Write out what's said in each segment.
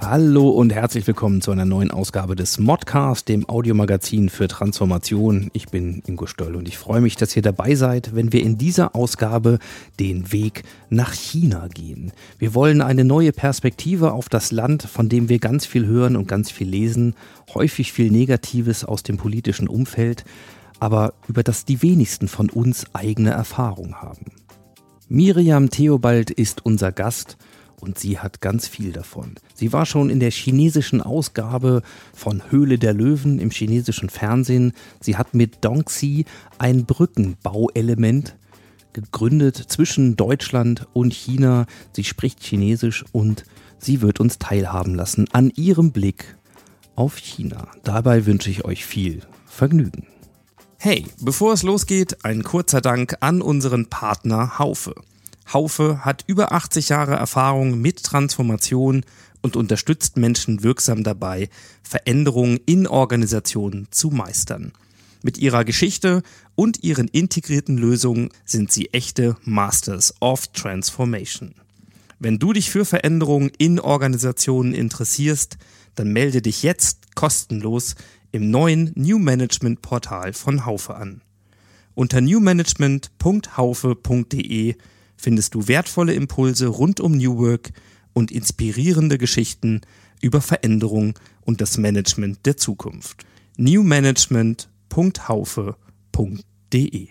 Hallo und herzlich willkommen zu einer neuen Ausgabe des Modcast, dem Audiomagazin für Transformation. Ich bin Ingo Stoll und ich freue mich, dass ihr dabei seid, wenn wir in dieser Ausgabe den Weg nach China gehen. Wir wollen eine neue Perspektive auf das Land, von dem wir ganz viel hören und ganz viel lesen, häufig viel Negatives aus dem politischen Umfeld, aber über das die wenigsten von uns eigene Erfahrung haben. Miriam Theobald ist unser Gast und sie hat ganz viel davon. Sie war schon in der chinesischen Ausgabe von Höhle der Löwen im chinesischen Fernsehen. Sie hat mit Dongxi ein Brückenbauelement gegründet zwischen Deutschland und China. Sie spricht Chinesisch und sie wird uns teilhaben lassen an ihrem Blick auf China. Dabei wünsche ich euch viel Vergnügen. Hey, bevor es losgeht, ein kurzer Dank an unseren Partner Haufe. Haufe hat über 80 Jahre Erfahrung mit Transformation und unterstützt Menschen wirksam dabei, Veränderungen in Organisationen zu meistern. Mit ihrer Geschichte und ihren integrierten Lösungen sind sie echte Masters of Transformation. Wenn du dich für Veränderungen in Organisationen interessierst, dann melde dich jetzt kostenlos im neuen New Management Portal von Haufe an. Unter newmanagement.haufe.de findest du wertvolle Impulse rund um New Work und inspirierende Geschichten über Veränderung und das Management der Zukunft. newmanagement.haufe.de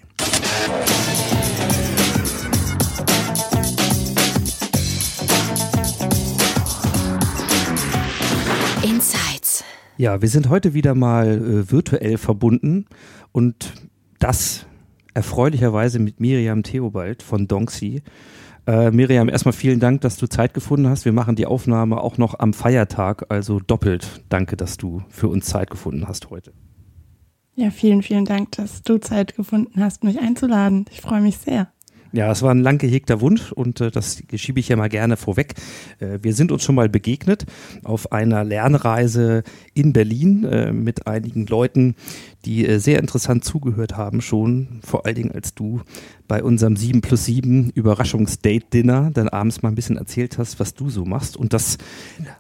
Insights. Ja, wir sind heute wieder mal äh, virtuell verbunden und das erfreulicherweise mit Miriam Theobald von Dongxi. Äh, Miriam, erstmal vielen Dank, dass du Zeit gefunden hast. Wir machen die Aufnahme auch noch am Feiertag, also doppelt danke, dass du für uns Zeit gefunden hast heute. Ja, vielen, vielen Dank, dass du Zeit gefunden hast, mich einzuladen. Ich freue mich sehr. Ja, es war ein lang gehegter Wunsch und äh, das schiebe ich ja mal gerne vorweg. Äh, wir sind uns schon mal begegnet auf einer Lernreise in Berlin äh, mit einigen Leuten, die äh, sehr interessant zugehört haben schon, vor allen Dingen als du bei unserem 7 plus 7 Überraschungsdate-Dinner dann abends mal ein bisschen erzählt hast, was du so machst. Und das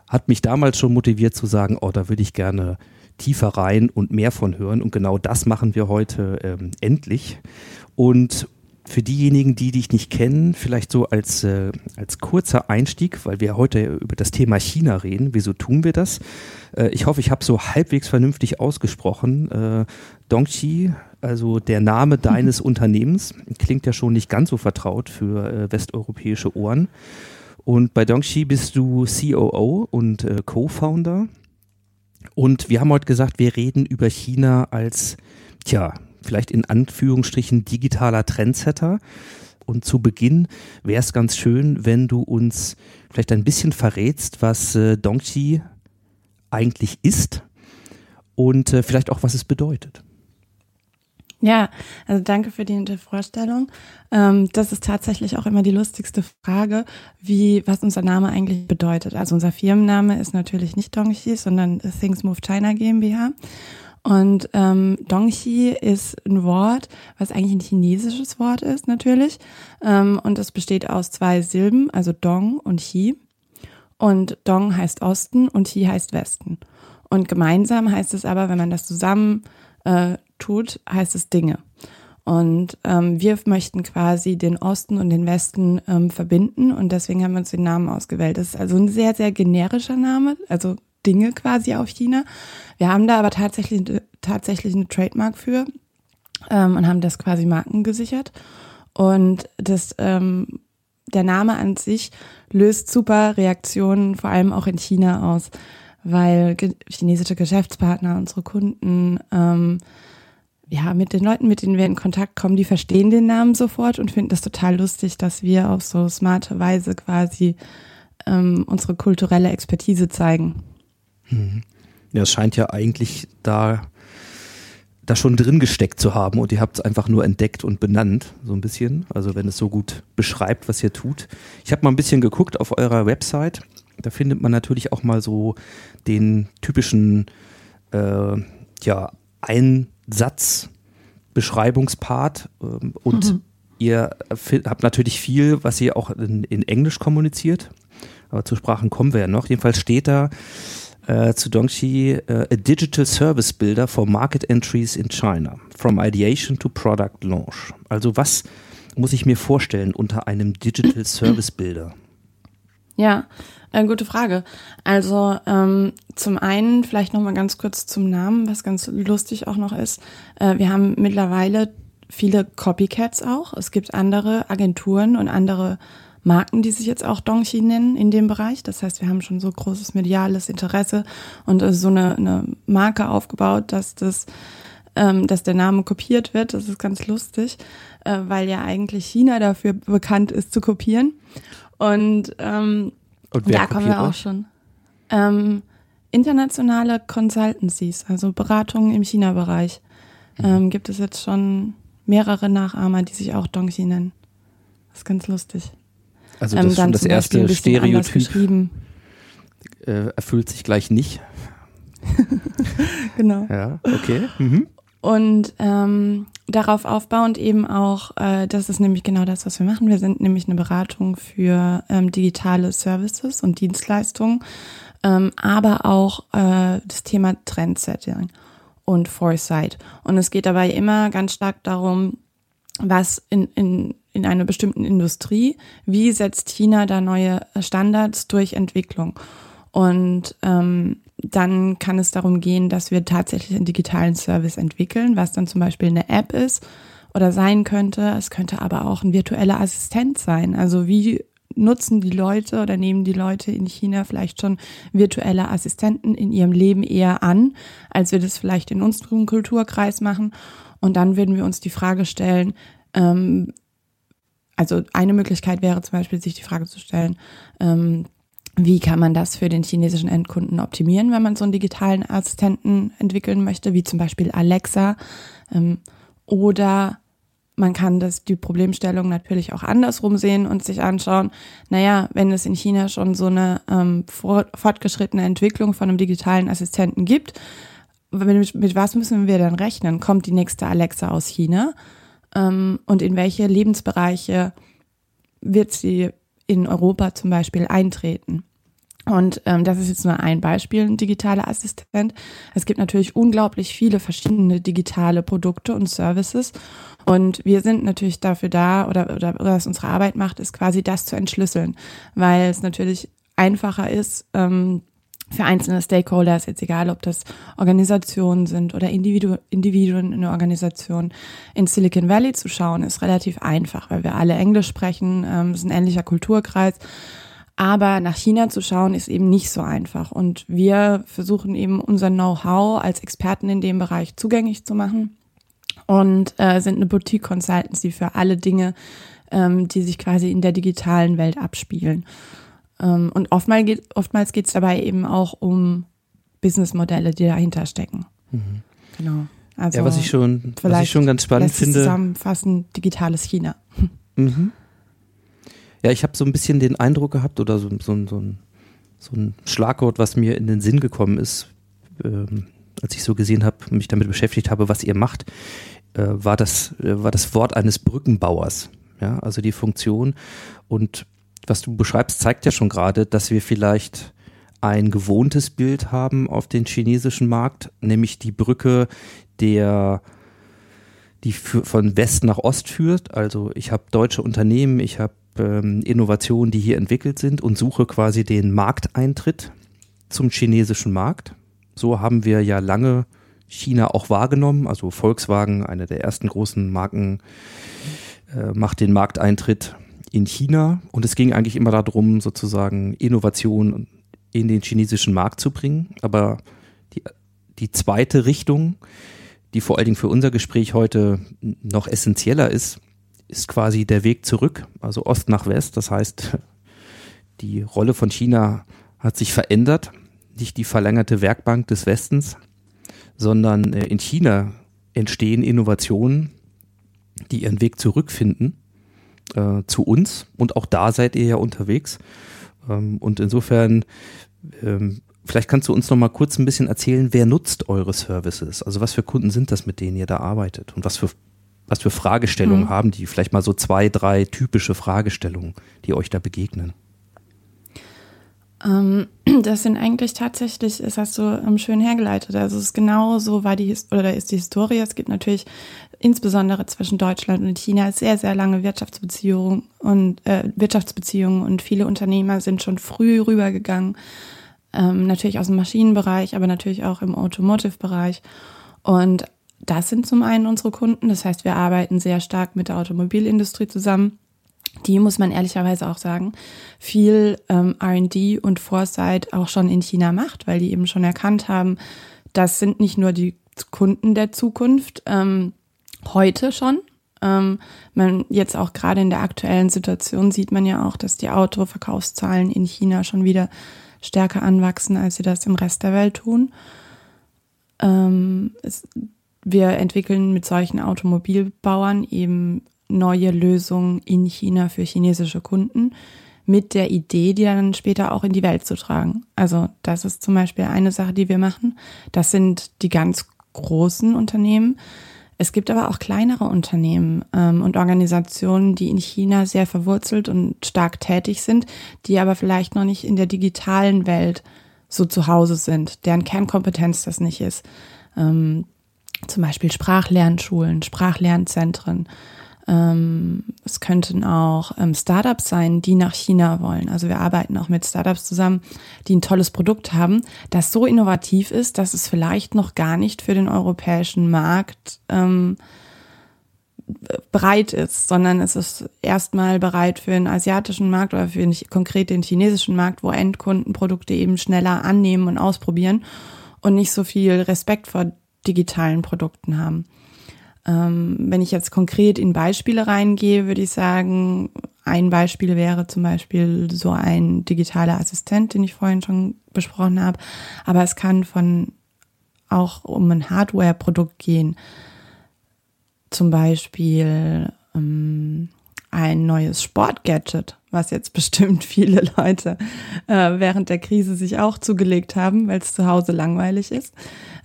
hat mich damals schon motiviert zu sagen, oh, da würde ich gerne tiefer rein und mehr von hören. Und genau das machen wir heute ähm, endlich. Und für diejenigen, die dich nicht kennen, vielleicht so als, äh, als kurzer Einstieg, weil wir heute über das Thema China reden. Wieso tun wir das? Äh, ich hoffe, ich habe so halbwegs vernünftig ausgesprochen. Äh, Dongqi, also der Name deines Unternehmens, klingt ja schon nicht ganz so vertraut für äh, westeuropäische Ohren. Und bei Dongxi bist du COO und äh, Co-Founder. Und wir haben heute gesagt, wir reden über China als, tja, vielleicht in Anführungsstrichen digitaler Trendsetter. Und zu Beginn wäre es ganz schön, wenn du uns vielleicht ein bisschen verrätst, was äh, Dongxi eigentlich ist und äh, vielleicht auch, was es bedeutet. Ja, also danke für die Vorstellung. Ähm, das ist tatsächlich auch immer die lustigste Frage, wie, was unser Name eigentlich bedeutet. Also unser Firmenname ist natürlich nicht Dongxi, sondern Things Move China GmbH. Und ähm, Dongxi ist ein Wort, was eigentlich ein chinesisches Wort ist, natürlich. Ähm, und es besteht aus zwei Silben, also Dong und Xi. Und Dong heißt Osten und Xi heißt Westen. Und gemeinsam heißt es aber, wenn man das zusammen äh, tut, heißt es Dinge. Und ähm, wir möchten quasi den Osten und den Westen ähm, verbinden und deswegen haben wir uns den Namen ausgewählt. Das ist also ein sehr, sehr generischer Name, also Dinge quasi auf China. Wir haben da aber tatsächlich, tatsächlich eine Trademark für ähm, und haben das quasi Marken gesichert. Und das, ähm, der Name an sich löst super Reaktionen, vor allem auch in China aus, weil chinesische Geschäftspartner, unsere Kunden, ähm, ja, mit den Leuten, mit denen wir in Kontakt kommen, die verstehen den Namen sofort und finden das total lustig, dass wir auf so smarte Weise quasi ähm, unsere kulturelle Expertise zeigen. Mhm. Ja, es scheint ja eigentlich da, da schon drin gesteckt zu haben und ihr habt es einfach nur entdeckt und benannt, so ein bisschen. Also wenn es so gut beschreibt, was ihr tut. Ich habe mal ein bisschen geguckt auf eurer Website. Da findet man natürlich auch mal so den typischen äh, ja, Einsatzbeschreibungspart ähm, und mhm. ihr habt natürlich viel, was ihr auch in, in Englisch kommuniziert. Aber zu Sprachen kommen wir ja noch. Jedenfalls steht da, äh, zu Dongxi, äh, a digital service builder for market entries in China, from ideation to product launch. Also was muss ich mir vorstellen unter einem digital service builder? Ja, äh, gute Frage. Also ähm, zum einen vielleicht noch mal ganz kurz zum Namen, was ganz lustig auch noch ist. Äh, wir haben mittlerweile viele Copycats auch. Es gibt andere Agenturen und andere Marken, die sich jetzt auch Dongxi nennen in dem Bereich. Das heißt, wir haben schon so großes mediales Interesse und so eine, eine Marke aufgebaut, dass das ähm, dass der Name kopiert wird. Das ist ganz lustig, äh, weil ja eigentlich China dafür bekannt ist zu kopieren. Und, ähm, und da kommen wir auch schon. Ähm, internationale Consultancies, also Beratungen im China-Bereich, mhm. ähm, gibt es jetzt schon mehrere Nachahmer, die sich auch Dongxi nennen. Das ist ganz lustig. Also das, ähm, schon das erste Stereotyp äh, erfüllt sich gleich nicht. genau. Ja, okay. Mhm. Und ähm, darauf aufbauend eben auch, äh, das ist nämlich genau das, was wir machen. Wir sind nämlich eine Beratung für ähm, digitale Services und Dienstleistungen, ähm, aber auch äh, das Thema Trendsetting und Foresight. Und es geht dabei immer ganz stark darum, was in, in in einer bestimmten Industrie, wie setzt China da neue Standards durch Entwicklung? Und ähm, dann kann es darum gehen, dass wir tatsächlich einen digitalen Service entwickeln, was dann zum Beispiel eine App ist oder sein könnte. Es könnte aber auch ein virtueller Assistent sein. Also wie nutzen die Leute oder nehmen die Leute in China vielleicht schon virtuelle Assistenten in ihrem Leben eher an, als wir das vielleicht in unserem Kulturkreis machen. Und dann würden wir uns die Frage stellen, ähm, also eine Möglichkeit wäre zum Beispiel, sich die Frage zu stellen, ähm, wie kann man das für den chinesischen Endkunden optimieren, wenn man so einen digitalen Assistenten entwickeln möchte, wie zum Beispiel Alexa. Ähm, oder man kann das, die Problemstellung natürlich auch andersrum sehen und sich anschauen, naja, wenn es in China schon so eine ähm, fortgeschrittene Entwicklung von einem digitalen Assistenten gibt, mit, mit was müssen wir dann rechnen? Kommt die nächste Alexa aus China? Ähm, und in welche Lebensbereiche wird sie in Europa zum Beispiel eintreten. Und ähm, das ist jetzt nur ein Beispiel, ein digitaler Assistent. Es gibt natürlich unglaublich viele verschiedene digitale Produkte und Services. Und wir sind natürlich dafür da, oder, oder was unsere Arbeit macht, ist quasi das zu entschlüsseln, weil es natürlich einfacher ist, ähm, für einzelne Stakeholder ist jetzt egal, ob das Organisationen sind oder Individu Individuen in der Organisation. In Silicon Valley zu schauen, ist relativ einfach, weil wir alle Englisch sprechen, ähm, ist ein ähnlicher Kulturkreis. Aber nach China zu schauen, ist eben nicht so einfach. Und wir versuchen eben unser Know-how als Experten in dem Bereich zugänglich zu machen und äh, sind eine Boutique Consultancy für alle Dinge, ähm, die sich quasi in der digitalen Welt abspielen. Ähm, und oftmals geht oftmals geht es dabei eben auch um Businessmodelle, die dahinter stecken. Mhm. Genau. Also ja, was ich schon, was ich schon ganz spannend finde. Zusammenfassen digitales China. Mhm. Ja, ich habe so ein bisschen den Eindruck gehabt oder so, so, so, ein, so ein Schlagwort, was mir in den Sinn gekommen ist, ähm, als ich so gesehen habe, mich damit beschäftigt habe, was ihr macht, äh, war das äh, war das Wort eines Brückenbauers. Ja, also die Funktion und was du beschreibst, zeigt ja schon gerade, dass wir vielleicht ein gewohntes Bild haben auf den chinesischen Markt, nämlich die Brücke, der die für, von West nach Ost führt. Also ich habe deutsche Unternehmen, ich habe ähm, Innovationen, die hier entwickelt sind und suche quasi den Markteintritt zum chinesischen Markt. So haben wir ja lange China auch wahrgenommen. Also Volkswagen, eine der ersten großen Marken, äh, macht den Markteintritt in China und es ging eigentlich immer darum, sozusagen Innovation in den chinesischen Markt zu bringen. Aber die, die zweite Richtung, die vor allen Dingen für unser Gespräch heute noch essentieller ist, ist quasi der Weg zurück, also Ost nach West. Das heißt, die Rolle von China hat sich verändert. nicht die verlängerte Werkbank des Westens, sondern äh, in China entstehen Innovationen, die ihren Weg zurückfinden äh, zu uns. Und auch da seid ihr ja unterwegs. Ähm, und insofern, ähm, vielleicht kannst du uns noch mal kurz ein bisschen erzählen, wer nutzt eure Services? Also was für Kunden sind das, mit denen ihr da arbeitet? Und was für, was für Fragestellungen mhm. haben die? Vielleicht mal so zwei, drei typische Fragestellungen, die euch da begegnen. Ähm, das sind eigentlich tatsächlich, das hast du ähm, schön hergeleitet. Also es ist genau so war die oder ist die Historie. Es gibt natürlich insbesondere zwischen Deutschland und China sehr sehr lange Wirtschaftsbeziehungen und äh, Wirtschaftsbeziehungen und viele Unternehmer sind schon früh rübergegangen. Ähm, natürlich aus dem Maschinenbereich, aber natürlich auch im Automotive-Bereich. Und das sind zum einen unsere Kunden. Das heißt, wir arbeiten sehr stark mit der Automobilindustrie zusammen die muss man ehrlicherweise auch sagen, viel ähm, RD und Foresight auch schon in China macht, weil die eben schon erkannt haben, das sind nicht nur die Kunden der Zukunft, ähm, heute schon. Ähm, man jetzt auch gerade in der aktuellen Situation sieht man ja auch, dass die Autoverkaufszahlen in China schon wieder stärker anwachsen, als sie das im Rest der Welt tun. Ähm, es, wir entwickeln mit solchen Automobilbauern eben neue Lösungen in China für chinesische Kunden mit der Idee, die dann später auch in die Welt zu tragen. Also das ist zum Beispiel eine Sache, die wir machen. Das sind die ganz großen Unternehmen. Es gibt aber auch kleinere Unternehmen ähm, und Organisationen, die in China sehr verwurzelt und stark tätig sind, die aber vielleicht noch nicht in der digitalen Welt so zu Hause sind, deren Kernkompetenz das nicht ist. Ähm, zum Beispiel Sprachlernschulen, Sprachlernzentren es könnten auch ähm, Startups sein, die nach China wollen. Also wir arbeiten auch mit Startups zusammen, die ein tolles Produkt haben, das so innovativ ist, dass es vielleicht noch gar nicht für den europäischen Markt ähm, bereit ist, sondern es ist erstmal bereit für den asiatischen Markt oder für den, konkret den chinesischen Markt, wo Endkunden Produkte eben schneller annehmen und ausprobieren und nicht so viel Respekt vor digitalen Produkten haben. Ähm, wenn ich jetzt konkret in Beispiele reingehe, würde ich sagen, ein Beispiel wäre zum Beispiel so ein digitaler Assistent, den ich vorhin schon besprochen habe. Aber es kann von auch um ein Hardware-Produkt gehen. Zum Beispiel ähm, ein neues Sportgadget, was jetzt bestimmt viele Leute äh, während der Krise sich auch zugelegt haben, weil es zu Hause langweilig ist.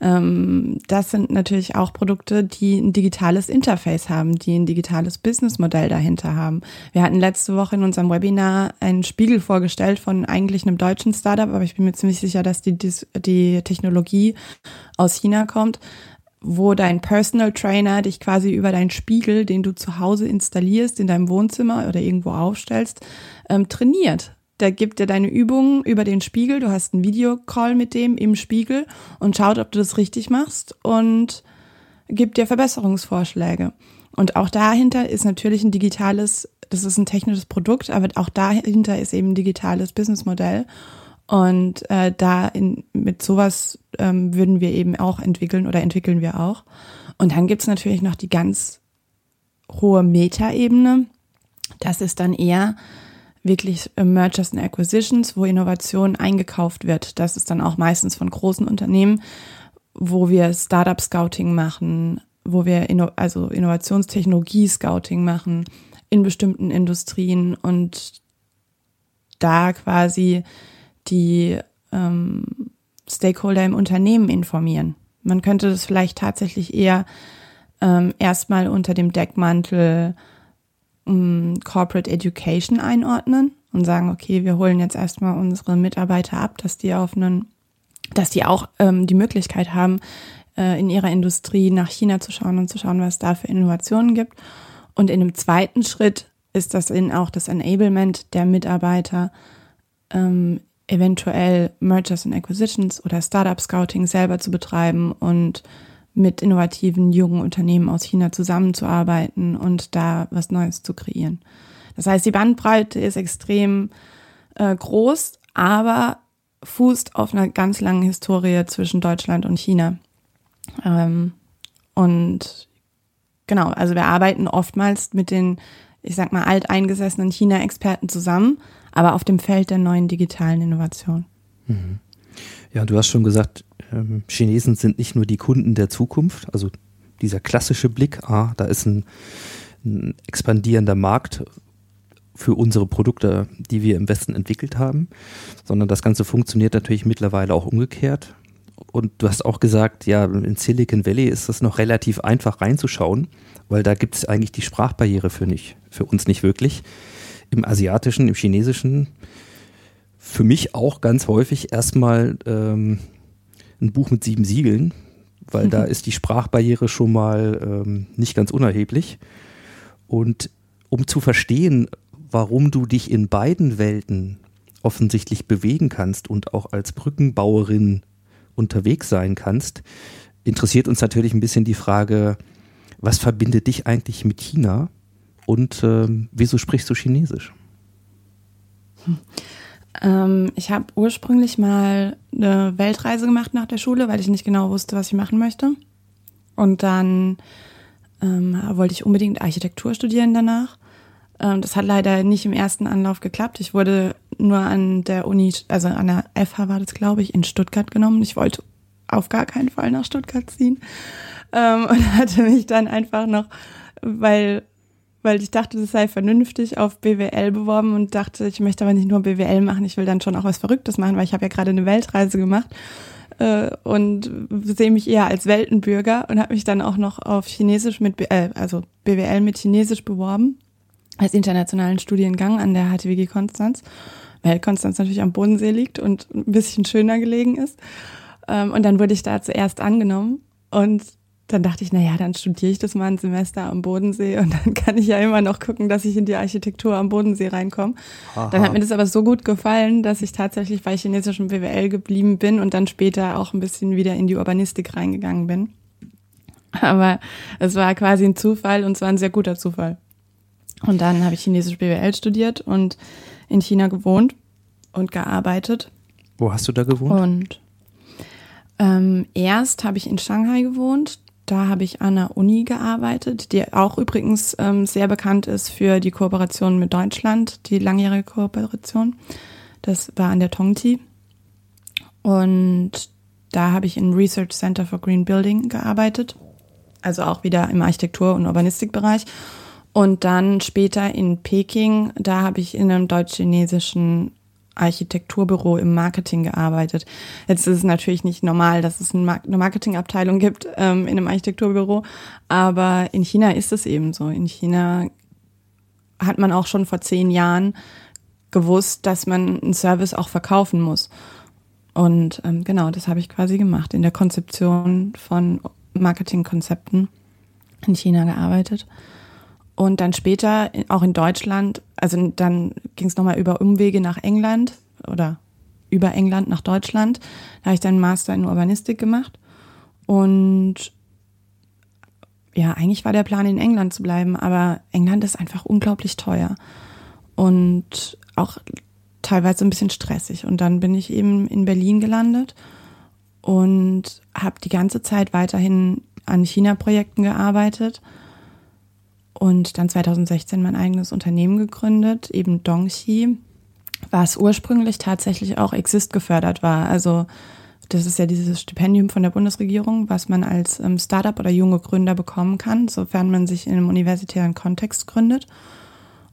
Ähm, das sind natürlich auch Produkte, die ein digitales Interface haben, die ein digitales Businessmodell dahinter haben. Wir hatten letzte Woche in unserem Webinar einen Spiegel vorgestellt von eigentlich einem deutschen Startup, aber ich bin mir ziemlich sicher, dass die, die Technologie aus China kommt wo dein Personal Trainer dich quasi über deinen Spiegel, den du zu Hause installierst, in deinem Wohnzimmer oder irgendwo aufstellst, ähm, trainiert. Der gibt dir deine Übungen über den Spiegel. Du hast einen Videocall mit dem im Spiegel und schaut, ob du das richtig machst und gibt dir Verbesserungsvorschläge. Und auch dahinter ist natürlich ein digitales, das ist ein technisches Produkt, aber auch dahinter ist eben ein digitales Businessmodell. Und äh, da in, mit sowas ähm, würden wir eben auch entwickeln oder entwickeln wir auch. Und dann gibt's natürlich noch die ganz hohe Metaebene. Das ist dann eher wirklich äh, Mergers and Acquisitions, wo Innovation eingekauft wird. Das ist dann auch meistens von großen Unternehmen, wo wir Startup Scouting machen, wo wir Inno also Innovationstechnologie Scouting machen in bestimmten Industrien und da quasi die ähm, Stakeholder im Unternehmen informieren. Man könnte das vielleicht tatsächlich eher ähm, erstmal unter dem Deckmantel ähm, Corporate Education einordnen und sagen, okay, wir holen jetzt erstmal unsere Mitarbeiter ab, dass die auf einen, dass die auch ähm, die Möglichkeit haben, äh, in ihrer Industrie nach China zu schauen und zu schauen, was da für Innovationen gibt. Und in einem zweiten Schritt ist das in auch das Enablement der Mitarbeiter ähm, eventuell Mergers and Acquisitions oder Startup Scouting selber zu betreiben und mit innovativen jungen Unternehmen aus China zusammenzuarbeiten und da was Neues zu kreieren. Das heißt, die Bandbreite ist extrem äh, groß, aber fußt auf einer ganz langen Historie zwischen Deutschland und China. Ähm, und genau, also wir arbeiten oftmals mit den, ich sag mal, alteingesessenen China-Experten zusammen, aber auf dem Feld der neuen digitalen Innovation. Mhm. Ja, du hast schon gesagt, ähm, Chinesen sind nicht nur die Kunden der Zukunft, also dieser klassische Blick, ah, da ist ein, ein expandierender Markt für unsere Produkte, die wir im Westen entwickelt haben, sondern das Ganze funktioniert natürlich mittlerweile auch umgekehrt. Und du hast auch gesagt, ja, in Silicon Valley ist es noch relativ einfach reinzuschauen, weil da gibt es eigentlich die Sprachbarriere für nicht, für uns nicht wirklich. Im Asiatischen, im Chinesischen, für mich auch ganz häufig erstmal ähm, ein Buch mit sieben Siegeln, weil mhm. da ist die Sprachbarriere schon mal ähm, nicht ganz unerheblich. Und um zu verstehen, warum du dich in beiden Welten offensichtlich bewegen kannst und auch als Brückenbauerin unterwegs sein kannst, interessiert uns natürlich ein bisschen die Frage, was verbindet dich eigentlich mit China und ähm, wieso sprichst du Chinesisch? Hm. Ähm, ich habe ursprünglich mal eine Weltreise gemacht nach der Schule, weil ich nicht genau wusste, was ich machen möchte. Und dann ähm, wollte ich unbedingt Architektur studieren danach. Ähm, das hat leider nicht im ersten Anlauf geklappt. Ich wurde nur an der Uni, also an der FH war das, glaube ich, in Stuttgart genommen. Ich wollte auf gar keinen Fall nach Stuttgart ziehen. Ähm, und hatte mich dann einfach noch, weil weil ich dachte, das sei vernünftig, auf BWL beworben und dachte, ich möchte aber nicht nur BWL machen, ich will dann schon auch was Verrücktes machen, weil ich habe ja gerade eine Weltreise gemacht äh, und sehe mich eher als Weltenbürger und habe mich dann auch noch auf Chinesisch mit, äh, also BWL mit Chinesisch beworben, als internationalen Studiengang an der HTWG Konstanz, weil Konstanz natürlich am Bodensee liegt und ein bisschen schöner gelegen ist. Ähm, und dann wurde ich da zuerst angenommen und dann dachte ich, na ja, dann studiere ich das mal ein Semester am Bodensee und dann kann ich ja immer noch gucken, dass ich in die Architektur am Bodensee reinkomme. Aha. Dann hat mir das aber so gut gefallen, dass ich tatsächlich bei chinesischen BWL geblieben bin und dann später auch ein bisschen wieder in die Urbanistik reingegangen bin. Aber es war quasi ein Zufall und zwar ein sehr guter Zufall. Und dann habe ich chinesisch BWL studiert und in China gewohnt und gearbeitet. Wo hast du da gewohnt? Und ähm, erst habe ich in Shanghai gewohnt, da habe ich an der Uni gearbeitet, die auch übrigens ähm, sehr bekannt ist für die Kooperation mit Deutschland, die langjährige Kooperation. Das war an der Tongti. Und da habe ich im Research Center for Green Building gearbeitet. Also auch wieder im Architektur- und Urbanistikbereich. Und dann später in Peking, da habe ich in einem deutsch-chinesischen Architekturbüro im Marketing gearbeitet. Jetzt ist es natürlich nicht normal, dass es eine Marketingabteilung gibt ähm, in einem Architekturbüro, aber in China ist es eben so. In China hat man auch schon vor zehn Jahren gewusst, dass man einen Service auch verkaufen muss. Und ähm, genau, das habe ich quasi gemacht, in der Konzeption von Marketingkonzepten in China gearbeitet. Und dann später auch in Deutschland, also dann ging es nochmal über Umwege nach England oder über England nach Deutschland. Da habe ich dann einen Master in Urbanistik gemacht. Und ja, eigentlich war der Plan, in England zu bleiben, aber England ist einfach unglaublich teuer und auch teilweise ein bisschen stressig. Und dann bin ich eben in Berlin gelandet und habe die ganze Zeit weiterhin an China-Projekten gearbeitet und dann 2016 mein eigenes Unternehmen gegründet, eben Dongxi, was ursprünglich tatsächlich auch Exist gefördert war. Also das ist ja dieses Stipendium von der Bundesregierung, was man als ähm, Startup oder junge Gründer bekommen kann, sofern man sich in einem universitären Kontext gründet.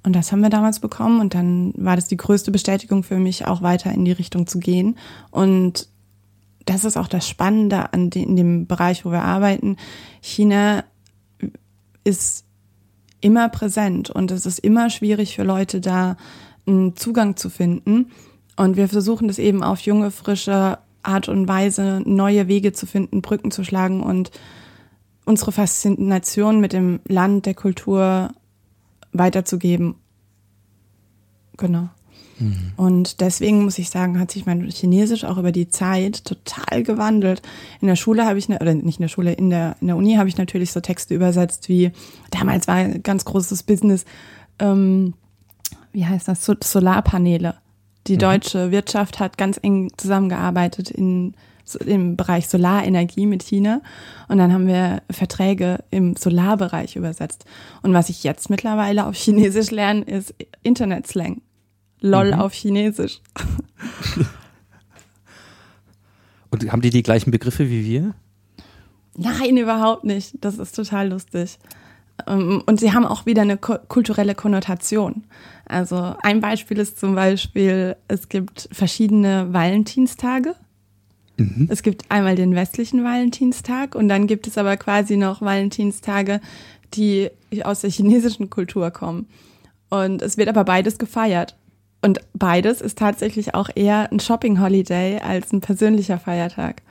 Und das haben wir damals bekommen und dann war das die größte Bestätigung für mich, auch weiter in die Richtung zu gehen. Und das ist auch das Spannende an de in dem Bereich, wo wir arbeiten. China ist immer präsent und es ist immer schwierig für Leute da einen Zugang zu finden. Und wir versuchen das eben auf junge, frische Art und Weise, neue Wege zu finden, Brücken zu schlagen und unsere Faszination mit dem Land, der Kultur weiterzugeben. Genau. Mhm. Und deswegen muss ich sagen, hat sich mein Chinesisch auch über die Zeit total gewandelt. In der Schule habe ich, ne, oder nicht in der Schule, in der, in der Uni habe ich natürlich so Texte übersetzt wie, damals war ein ganz großes Business, ähm, wie heißt das, Solarpaneele. Die mhm. deutsche Wirtschaft hat ganz eng zusammengearbeitet in im Bereich Solarenergie mit China und dann haben wir Verträge im Solarbereich übersetzt. Und was ich jetzt mittlerweile auf Chinesisch lerne, ist Internetslang. LOL mhm. auf Chinesisch. Und haben die die gleichen Begriffe wie wir? Nein, überhaupt nicht. Das ist total lustig. Ähm, und sie haben auch wieder eine kulturelle Konnotation. Also ein Beispiel ist zum Beispiel, es gibt verschiedene Valentinstage. Mhm. Es gibt einmal den westlichen Valentinstag und dann gibt es aber quasi noch Valentinstage, die aus der chinesischen Kultur kommen. Und es wird aber beides gefeiert. Und beides ist tatsächlich auch eher ein Shopping-Holiday als ein persönlicher Feiertag.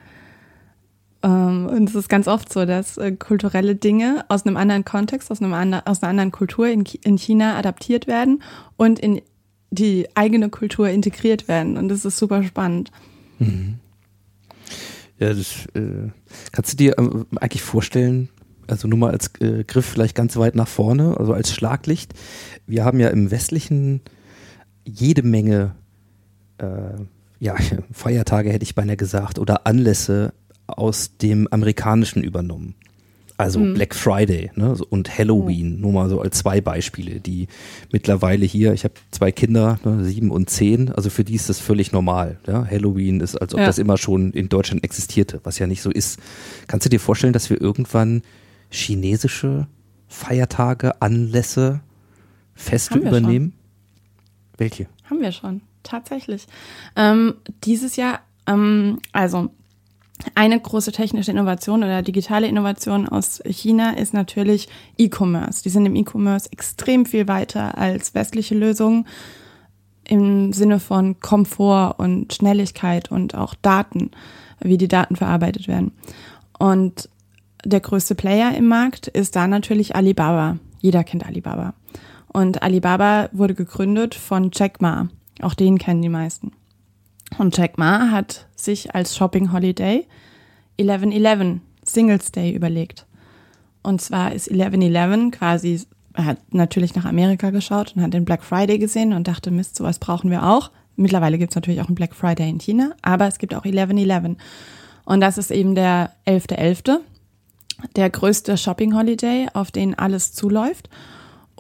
Ähm, und es ist ganz oft so, dass äh, kulturelle Dinge aus einem anderen Kontext, aus, einem andre, aus einer anderen Kultur in, in China adaptiert werden und in die eigene Kultur integriert werden. Und das ist super spannend. Mhm. Ja, das äh, kannst du dir äh, eigentlich vorstellen, also nur mal als äh, Griff vielleicht ganz weit nach vorne, also als Schlaglicht. Wir haben ja im westlichen jede Menge äh, ja, Feiertage hätte ich beinahe gesagt oder Anlässe aus dem Amerikanischen übernommen. Also mhm. Black Friday ne, und Halloween, nur mal so als zwei Beispiele, die mittlerweile hier, ich habe zwei Kinder, ne, sieben und zehn, also für die ist das völlig normal. Ja? Halloween ist, als ob ja. das immer schon in Deutschland existierte, was ja nicht so ist. Kannst du dir vorstellen, dass wir irgendwann chinesische Feiertage, Anlässe, Feste übernehmen? Schon. Welche? Haben wir schon, tatsächlich. Ähm, dieses Jahr, ähm, also eine große technische Innovation oder digitale Innovation aus China ist natürlich E-Commerce. Die sind im E-Commerce extrem viel weiter als westliche Lösungen im Sinne von Komfort und Schnelligkeit und auch Daten, wie die Daten verarbeitet werden. Und der größte Player im Markt ist da natürlich Alibaba. Jeder kennt Alibaba. Und Alibaba wurde gegründet von Jack Ma. Auch den kennen die meisten. Und Jack Ma hat sich als Shopping Holiday 11-11 Singles Day überlegt. Und zwar ist 11-11 quasi, er hat natürlich nach Amerika geschaut und hat den Black Friday gesehen und dachte, Mist, sowas brauchen wir auch. Mittlerweile gibt es natürlich auch einen Black Friday in China, aber es gibt auch 11-11. Und das ist eben der 11.11., .11., der größte Shopping Holiday, auf den alles zuläuft.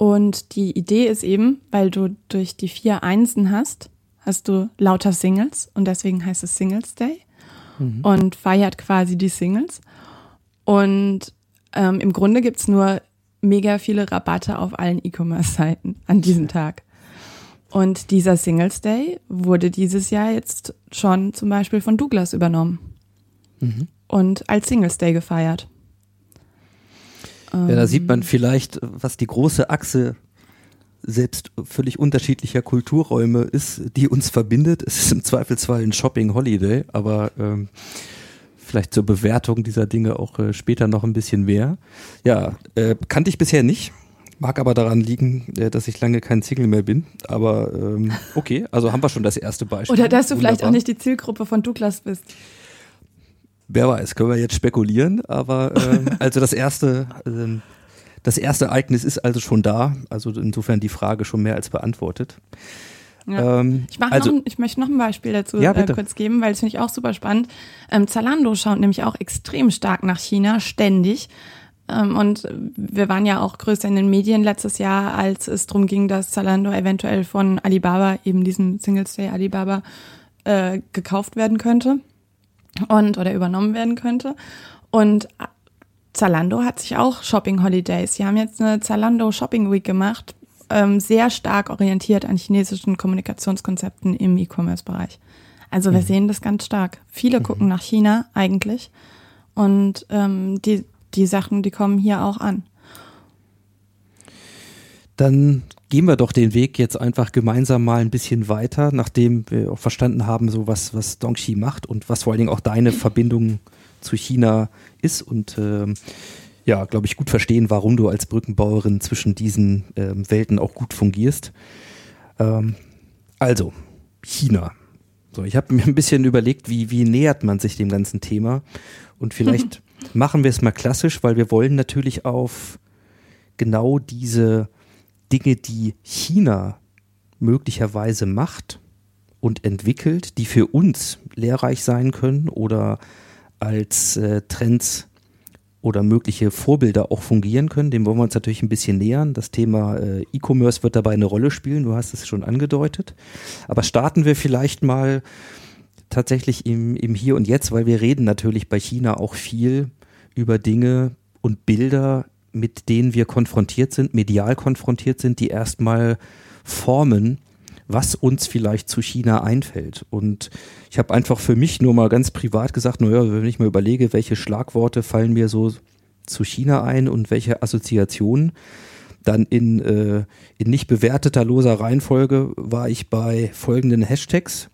Und die Idee ist eben, weil du durch die vier Einsen hast, hast du lauter Singles und deswegen heißt es Singles Day mhm. und feiert quasi die Singles. Und ähm, im Grunde gibt's nur mega viele Rabatte auf allen E-Commerce-Seiten an diesem Tag. Und dieser Singles Day wurde dieses Jahr jetzt schon zum Beispiel von Douglas übernommen mhm. und als Singles Day gefeiert. Ja, da sieht man ähm. vielleicht, was die große Achse selbst völlig unterschiedlicher Kulturräume ist, die uns verbindet. Es ist im Zweifelsfall ein Shopping Holiday, aber ähm, vielleicht zur Bewertung dieser Dinge auch äh, später noch ein bisschen mehr. Ja, äh, kannte ich bisher nicht. Mag aber daran liegen, äh, dass ich lange kein Single mehr bin. Aber ähm, okay, also haben wir schon das erste Beispiel. Oder dass du Wunderbar. vielleicht auch nicht die Zielgruppe von Douglas bist. Wer weiß, können wir jetzt spekulieren, aber ähm, also das erste, ähm, das erste Ereignis ist also schon da, also insofern die Frage schon mehr als beantwortet. Ja. Ähm, ich, also, noch, ich möchte noch ein Beispiel dazu ja, äh, kurz geben, weil das finde ich auch super spannend. Ähm, Zalando schaut nämlich auch extrem stark nach China, ständig. Ähm, und wir waren ja auch größer in den Medien letztes Jahr, als es darum ging, dass Zalando eventuell von Alibaba, eben diesem Singles Day Alibaba, äh, gekauft werden könnte und oder übernommen werden könnte. Und Zalando hat sich auch Shopping Holidays. Sie haben jetzt eine Zalando Shopping Week gemacht, ähm, sehr stark orientiert an chinesischen Kommunikationskonzepten im E-Commerce-Bereich. Also wir mhm. sehen das ganz stark. Viele mhm. gucken nach China eigentlich und ähm, die, die Sachen, die kommen hier auch an. Dann gehen wir doch den Weg jetzt einfach gemeinsam mal ein bisschen weiter, nachdem wir auch verstanden haben, so was, was Dongxi macht und was vor allen Dingen auch deine Verbindung zu China ist und ähm, ja, glaube ich, gut verstehen, warum du als Brückenbauerin zwischen diesen ähm, Welten auch gut fungierst. Ähm, also, China. So, ich habe mir ein bisschen überlegt, wie, wie nähert man sich dem ganzen Thema. Und vielleicht machen wir es mal klassisch, weil wir wollen natürlich auf genau diese Dinge, die China möglicherweise macht und entwickelt, die für uns lehrreich sein können oder als äh, Trends oder mögliche Vorbilder auch fungieren können. Dem wollen wir uns natürlich ein bisschen nähern. Das Thema äh, E-Commerce wird dabei eine Rolle spielen. Du hast es schon angedeutet. Aber starten wir vielleicht mal tatsächlich im, im Hier und Jetzt, weil wir reden natürlich bei China auch viel über Dinge und Bilder, mit denen wir konfrontiert sind, medial konfrontiert sind, die erstmal formen, was uns vielleicht zu China einfällt. Und ich habe einfach für mich nur mal ganz privat gesagt, naja, wenn ich mal überlege, welche Schlagworte fallen mir so zu China ein und welche Assoziationen, dann in, äh, in nicht bewerteter loser Reihenfolge war ich bei folgenden Hashtags.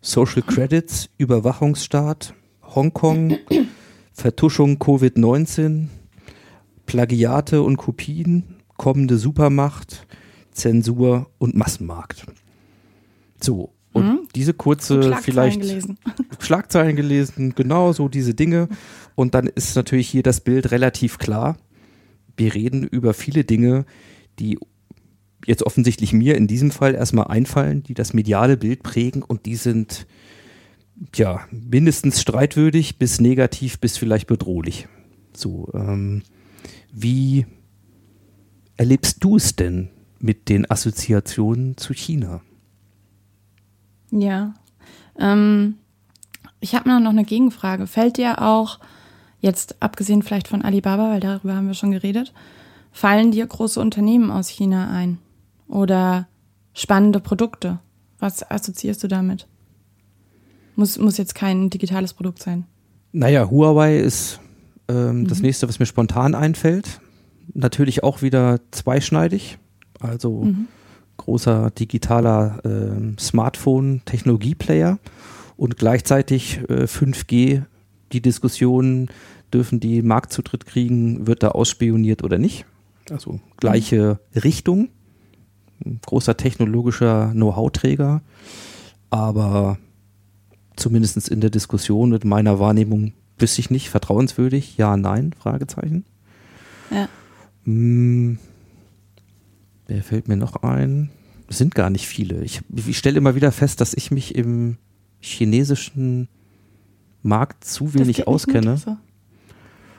Social Credits, Überwachungsstaat, Hongkong, Vertuschung Covid-19, Plagiate und Kopien, kommende Supermacht, Zensur und Massenmarkt. So, und mhm. diese kurze Schlagzeilen vielleicht gelesen. Schlagzeilen gelesen, genau so diese Dinge. Und dann ist natürlich hier das Bild relativ klar. Wir reden über viele Dinge, die jetzt offensichtlich mir in diesem Fall erstmal einfallen, die das mediale Bild prägen und die sind ja mindestens streitwürdig bis negativ bis vielleicht bedrohlich. So, ähm, wie erlebst du es denn mit den Assoziationen zu China? Ja, ähm, ich habe noch eine Gegenfrage. Fällt dir auch, jetzt abgesehen vielleicht von Alibaba, weil darüber haben wir schon geredet, fallen dir große Unternehmen aus China ein? Oder spannende Produkte? Was assoziierst du damit? Muss, muss jetzt kein digitales Produkt sein. Naja, Huawei ist ähm, mhm. das nächste, was mir spontan einfällt. Natürlich auch wieder zweischneidig. Also mhm. großer digitaler äh, Smartphone-Technologieplayer und gleichzeitig äh, 5G, die Diskussion, dürfen die Marktzutritt kriegen, wird da ausspioniert oder nicht. Also gleiche mhm. Richtung. großer technologischer Know-how-Träger, aber zumindest in der Diskussion mit meiner Wahrnehmung wüsste ich nicht, vertrauenswürdig, ja, nein, Fragezeichen. Ja. Hm, wer fällt mir noch ein? Es sind gar nicht viele. Ich, ich stelle immer wieder fest, dass ich mich im chinesischen Markt zu wenig auskenne. So.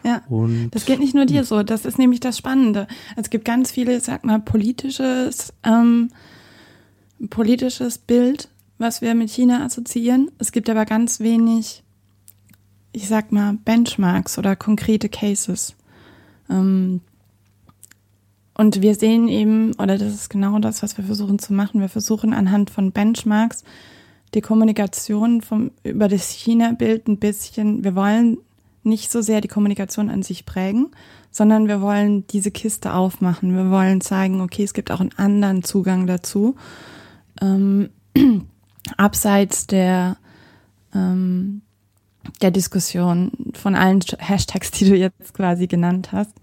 Ja, und das geht nicht nur dir so. Das ist nämlich das Spannende. Es gibt ganz viele, sag mal, politisches, ähm, politisches Bild, was wir mit China assoziieren. Es gibt aber ganz wenig ich sag mal, Benchmarks oder konkrete Cases. Ähm, und wir sehen eben, oder das ist genau das, was wir versuchen zu machen. Wir versuchen anhand von Benchmarks die Kommunikation vom, über das China-Bild ein bisschen, wir wollen nicht so sehr die Kommunikation an sich prägen, sondern wir wollen diese Kiste aufmachen. Wir wollen zeigen, okay, es gibt auch einen anderen Zugang dazu. Ähm, abseits der, ähm, der Diskussion von allen Hashtags, die du jetzt quasi genannt hast.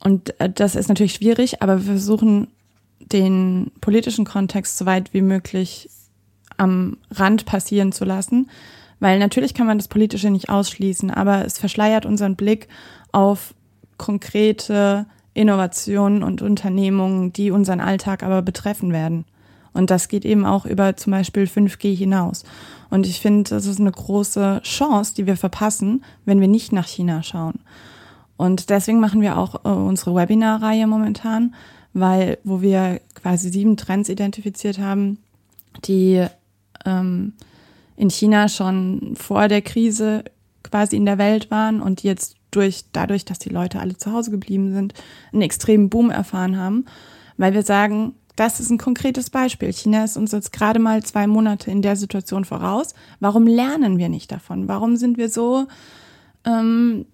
Und äh, das ist natürlich schwierig, aber wir versuchen den politischen Kontext so weit wie möglich am Rand passieren zu lassen, weil natürlich kann man das Politische nicht ausschließen, aber es verschleiert unseren Blick auf konkrete Innovationen und Unternehmungen, die unseren Alltag aber betreffen werden. Und das geht eben auch über zum Beispiel 5G hinaus. Und ich finde, das ist eine große Chance, die wir verpassen, wenn wir nicht nach China schauen. Und deswegen machen wir auch äh, unsere Webinarreihe momentan, weil wo wir quasi sieben Trends identifiziert haben, die ähm, in China schon vor der Krise quasi in der Welt waren und jetzt durch dadurch, dass die Leute alle zu Hause geblieben sind, einen extremen Boom erfahren haben, weil wir sagen, das ist ein konkretes Beispiel. China ist uns jetzt gerade mal zwei Monate in der Situation voraus. Warum lernen wir nicht davon? Warum sind wir so ähm,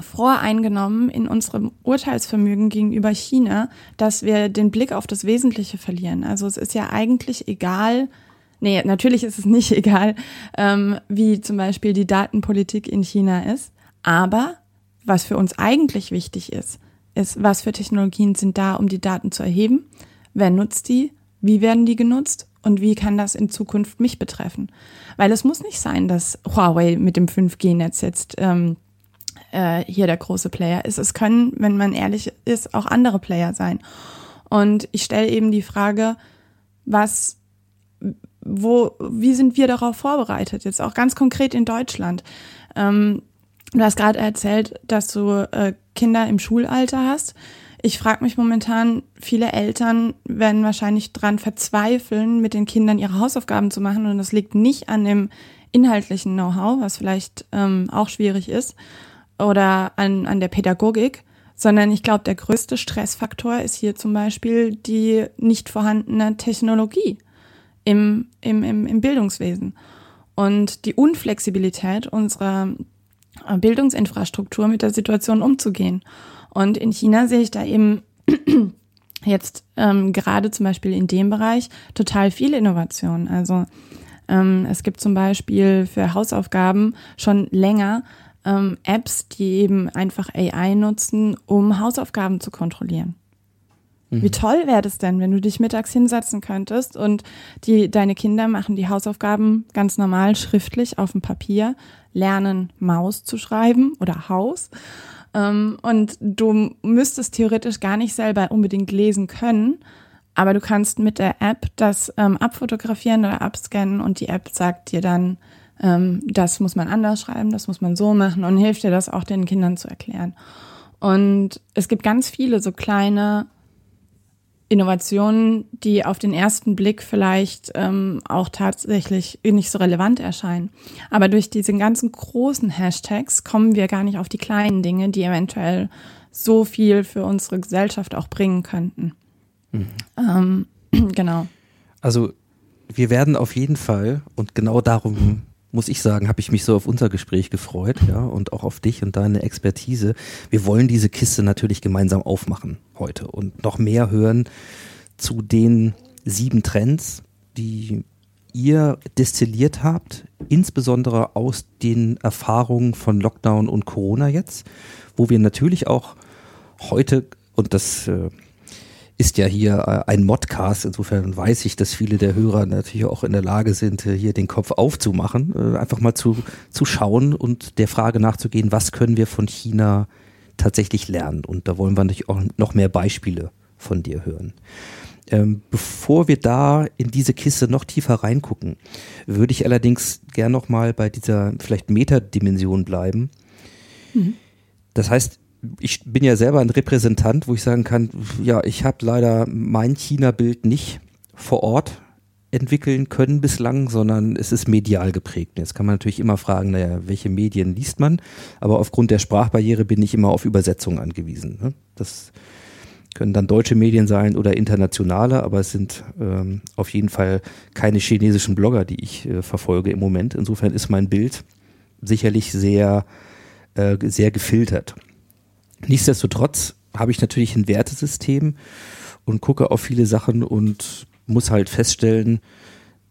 voreingenommen in unserem Urteilsvermögen gegenüber China, dass wir den Blick auf das Wesentliche verlieren? Also es ist ja eigentlich egal, nee, natürlich ist es nicht egal, ähm, wie zum Beispiel die Datenpolitik in China ist, aber was für uns eigentlich wichtig ist, ist, was für Technologien sind da, um die Daten zu erheben Wer nutzt die? Wie werden die genutzt? Und wie kann das in Zukunft mich betreffen? Weil es muss nicht sein, dass Huawei mit dem 5G-Netz jetzt ähm, äh, hier der große Player ist. Es können, wenn man ehrlich ist, auch andere Player sein. Und ich stelle eben die Frage, was, wo, wie sind wir darauf vorbereitet? Jetzt auch ganz konkret in Deutschland. Ähm, du hast gerade erzählt, dass du äh, Kinder im Schulalter hast ich frage mich momentan, viele Eltern werden wahrscheinlich dran verzweifeln, mit den Kindern ihre Hausaufgaben zu machen. Und das liegt nicht an dem inhaltlichen Know-how, was vielleicht ähm, auch schwierig ist, oder an, an der Pädagogik, sondern ich glaube, der größte Stressfaktor ist hier zum Beispiel die nicht vorhandene Technologie im, im, im, im Bildungswesen und die Unflexibilität unserer Bildungsinfrastruktur mit der Situation umzugehen. Und in China sehe ich da eben jetzt ähm, gerade zum Beispiel in dem Bereich total viel Innovation. Also ähm, es gibt zum Beispiel für Hausaufgaben schon länger ähm, Apps, die eben einfach AI nutzen, um Hausaufgaben zu kontrollieren. Mhm. Wie toll wäre das denn, wenn du dich mittags hinsetzen könntest und die, deine Kinder machen die Hausaufgaben ganz normal schriftlich auf dem Papier, lernen Maus zu schreiben oder Haus und du müsstest theoretisch gar nicht selber unbedingt lesen können, aber du kannst mit der App das ähm, abfotografieren oder abscannen und die App sagt dir dann, ähm, das muss man anders schreiben, das muss man so machen und hilft dir das auch den Kindern zu erklären. Und es gibt ganz viele so kleine Innovationen, die auf den ersten Blick vielleicht ähm, auch tatsächlich nicht so relevant erscheinen. Aber durch diese ganzen großen Hashtags kommen wir gar nicht auf die kleinen Dinge, die eventuell so viel für unsere Gesellschaft auch bringen könnten. Mhm. Ähm, genau. Also wir werden auf jeden Fall, und genau darum muss ich sagen, habe ich mich so auf unser Gespräch gefreut, ja, und auch auf dich und deine Expertise. Wir wollen diese Kiste natürlich gemeinsam aufmachen heute und noch mehr hören zu den sieben Trends, die ihr destilliert habt, insbesondere aus den Erfahrungen von Lockdown und Corona jetzt, wo wir natürlich auch heute, und das äh, ist ja hier äh, ein Modcast. Insofern weiß ich, dass viele der Hörer natürlich auch in der Lage sind, äh, hier den Kopf aufzumachen, äh, einfach mal zu, zu schauen und der Frage nachzugehen, was können wir von China tatsächlich lernen? Und da wollen wir natürlich auch noch mehr Beispiele von dir hören. Ähm, bevor wir da in diese Kiste noch tiefer reingucken, würde ich allerdings gern noch mal bei dieser vielleicht Metadimension bleiben. Mhm. Das heißt, ich bin ja selber ein Repräsentant, wo ich sagen kann, ja, ich habe leider mein China-Bild nicht vor Ort entwickeln können bislang, sondern es ist medial geprägt. Jetzt kann man natürlich immer fragen, naja, welche Medien liest man? Aber aufgrund der Sprachbarriere bin ich immer auf Übersetzungen angewiesen. Ne? Das können dann deutsche Medien sein oder internationale, aber es sind ähm, auf jeden Fall keine chinesischen Blogger, die ich äh, verfolge im Moment. Insofern ist mein Bild sicherlich sehr, äh, sehr gefiltert. Nichtsdestotrotz habe ich natürlich ein Wertesystem und gucke auf viele Sachen und muss halt feststellen,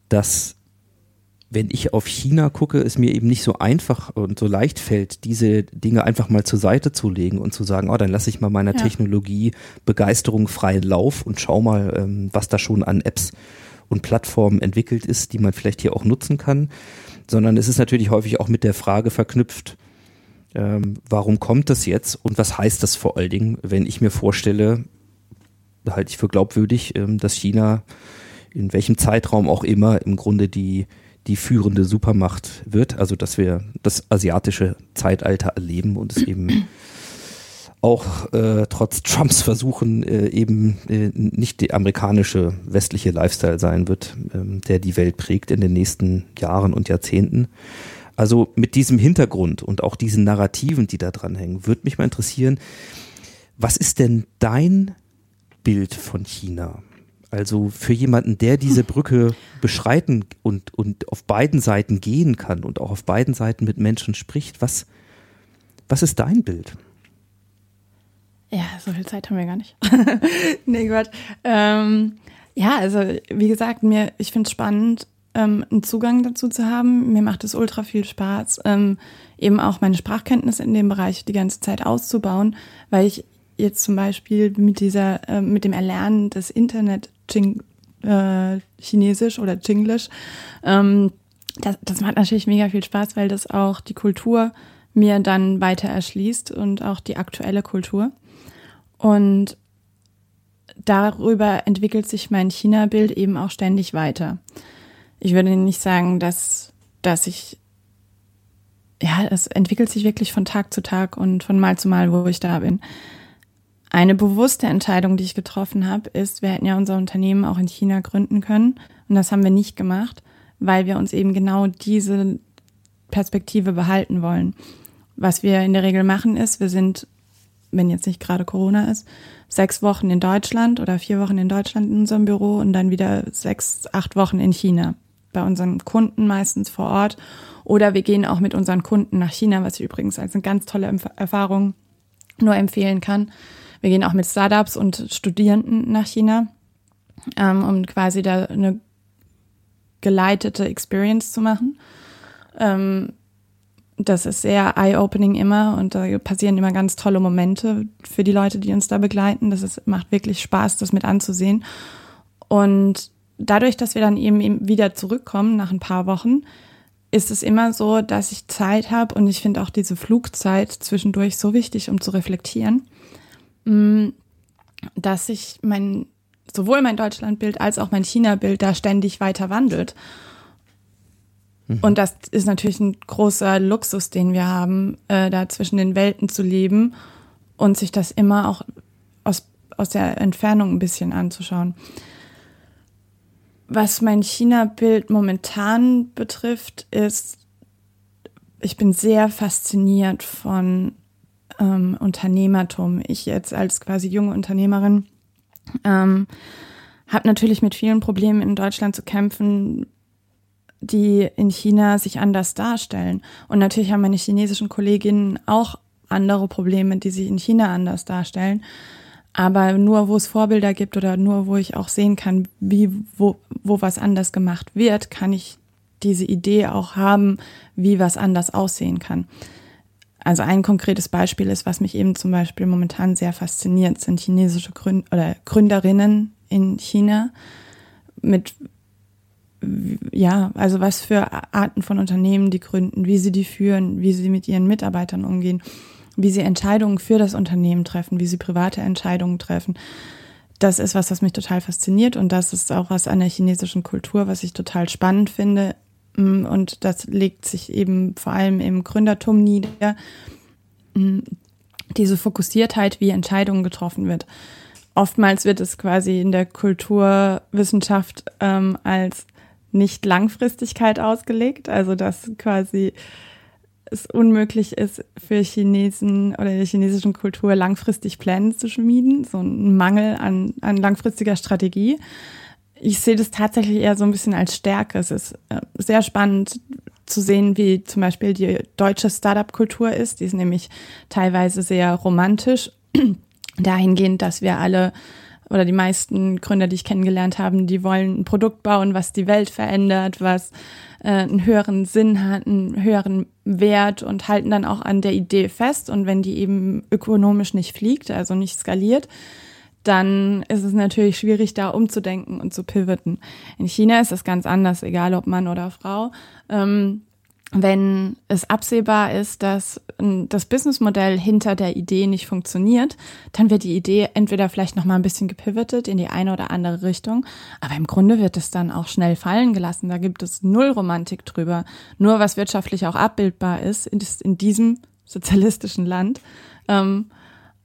dass wenn ich auf China gucke, es mir eben nicht so einfach und so leicht fällt, diese Dinge einfach mal zur Seite zu legen und zu sagen, oh, dann lasse ich mal meiner ja. Technologie Begeisterung freien Lauf und schau mal, ähm, was da schon an Apps und Plattformen entwickelt ist, die man vielleicht hier auch nutzen kann, sondern es ist natürlich häufig auch mit der Frage verknüpft, ähm, warum kommt das jetzt und was heißt das vor allen Dingen, wenn ich mir vorstelle, halte ich für glaubwürdig, ähm, dass China in welchem Zeitraum auch immer im Grunde die, die führende Supermacht wird, also dass wir das asiatische Zeitalter erleben und es eben auch äh, trotz Trumps Versuchen äh, eben äh, nicht die amerikanische westliche Lifestyle sein wird, ähm, der die Welt prägt in den nächsten Jahren und Jahrzehnten. Also mit diesem Hintergrund und auch diesen Narrativen, die da dran hängen, würde mich mal interessieren, was ist denn dein Bild von China? Also für jemanden, der diese hm. Brücke beschreiten und, und auf beiden Seiten gehen kann und auch auf beiden Seiten mit Menschen spricht, was, was ist dein Bild? Ja, so viel Zeit haben wir gar nicht. nee, Gott. Ähm, ja, also wie gesagt, mir, ich finde es spannend, ähm, einen Zugang dazu zu haben. Mir macht es ultra viel Spaß, ähm, eben auch meine Sprachkenntnisse in dem Bereich die ganze Zeit auszubauen, weil ich jetzt zum Beispiel mit dieser, äh, mit dem Erlernen des Internet äh, Chinesisch oder Chinglish, ähm, das, das macht natürlich mega viel Spaß, weil das auch die Kultur mir dann weiter erschließt und auch die aktuelle Kultur. Und darüber entwickelt sich mein China-Bild eben auch ständig weiter ich würde nicht sagen, dass, dass ich, ja, es entwickelt sich wirklich von Tag zu Tag und von Mal zu Mal, wo ich da bin. Eine bewusste Entscheidung, die ich getroffen habe, ist, wir hätten ja unser Unternehmen auch in China gründen können. Und das haben wir nicht gemacht, weil wir uns eben genau diese Perspektive behalten wollen. Was wir in der Regel machen ist, wir sind, wenn jetzt nicht gerade Corona ist, sechs Wochen in Deutschland oder vier Wochen in Deutschland in unserem Büro und dann wieder sechs, acht Wochen in China. Bei unseren Kunden meistens vor Ort. Oder wir gehen auch mit unseren Kunden nach China, was ich übrigens als eine ganz tolle Erfahrung nur empfehlen kann. Wir gehen auch mit Startups und Studierenden nach China, ähm, um quasi da eine geleitete Experience zu machen. Ähm, das ist sehr eye-opening immer und da passieren immer ganz tolle Momente für die Leute, die uns da begleiten. Das ist, macht wirklich Spaß, das mit anzusehen. Und dadurch, dass wir dann eben wieder zurückkommen nach ein paar Wochen, ist es immer so, dass ich Zeit habe und ich finde auch diese Flugzeit zwischendurch so wichtig, um zu reflektieren, mm, dass sich mein sowohl mein Deutschlandbild als auch mein China-Bild da ständig weiter wandelt. Mhm. Und das ist natürlich ein großer Luxus, den wir haben, äh, da zwischen den Welten zu leben und sich das immer auch aus, aus der Entfernung ein bisschen anzuschauen. Was mein China-Bild momentan betrifft, ist, ich bin sehr fasziniert von ähm, Unternehmertum. Ich jetzt als quasi junge Unternehmerin ähm, habe natürlich mit vielen Problemen in Deutschland zu kämpfen, die in China sich anders darstellen. Und natürlich haben meine chinesischen Kolleginnen auch andere Probleme, die sich in China anders darstellen. Aber nur wo es Vorbilder gibt oder nur wo ich auch sehen kann, wie, wo, wo was anders gemacht wird, kann ich diese Idee auch haben, wie was anders aussehen kann. Also ein konkretes Beispiel ist, was mich eben zum Beispiel momentan sehr fasziniert, sind chinesische Gründ oder Gründerinnen in China mit ja, also was für Arten von Unternehmen die gründen, wie sie die führen, wie sie mit ihren Mitarbeitern umgehen, wie sie Entscheidungen für das Unternehmen treffen, wie sie private Entscheidungen treffen. Das ist was, was mich total fasziniert und das ist auch was an der chinesischen Kultur, was ich total spannend finde. Mm, und das legt sich eben vor allem im Gründertum nieder, mm, diese Fokussiertheit, wie Entscheidungen getroffen wird. Oftmals wird es quasi in der Kulturwissenschaft ähm, als nicht Langfristigkeit ausgelegt, also dass quasi es unmöglich ist für Chinesen oder der chinesischen Kultur langfristig Pläne zu schmieden, so ein Mangel an, an langfristiger Strategie. Ich sehe das tatsächlich eher so ein bisschen als Stärke. Es ist äh, sehr spannend zu sehen, wie zum Beispiel die deutsche Startup-Kultur ist. Die ist nämlich teilweise sehr romantisch, dahingehend, dass wir alle oder die meisten Gründer, die ich kennengelernt habe, die wollen ein Produkt bauen, was die Welt verändert, was äh, einen höheren Sinn hat, einen höheren Wert und halten dann auch an der Idee fest. Und wenn die eben ökonomisch nicht fliegt, also nicht skaliert, dann ist es natürlich schwierig, da umzudenken und zu pivoten. In China ist das ganz anders, egal ob Mann oder Frau. Ähm, wenn es absehbar ist, dass das Businessmodell hinter der Idee nicht funktioniert, dann wird die Idee entweder vielleicht noch mal ein bisschen gepivotet in die eine oder andere Richtung, aber im Grunde wird es dann auch schnell fallen gelassen. Da gibt es null Romantik drüber. Nur was wirtschaftlich auch abbildbar ist, ist in diesem sozialistischen Land ähm,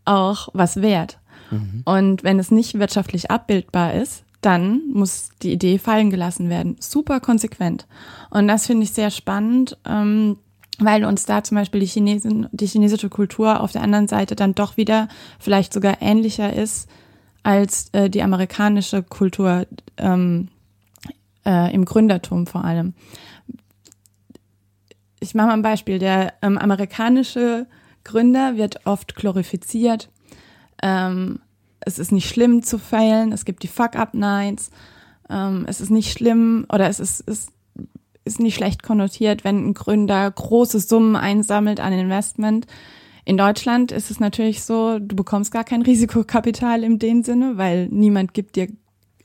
auch was wert. Mhm. Und wenn es nicht wirtschaftlich abbildbar ist, dann muss die Idee fallen gelassen werden. Super konsequent. Und das finde ich sehr spannend, ähm, weil uns da zum Beispiel die, Chinesen, die chinesische Kultur auf der anderen Seite dann doch wieder vielleicht sogar ähnlicher ist als äh, die amerikanische Kultur ähm, äh, im Gründertum vor allem. Ich mache mal ein Beispiel. Der ähm, amerikanische Gründer wird oft glorifiziert. Ähm, es ist nicht schlimm zu failen, es gibt die Fuck-Up-Nights, ähm, es ist nicht schlimm oder es ist, ist, ist nicht schlecht konnotiert, wenn ein Gründer große Summen einsammelt an Investment. In Deutschland ist es natürlich so, du bekommst gar kein Risikokapital in dem Sinne, weil niemand gibt dir,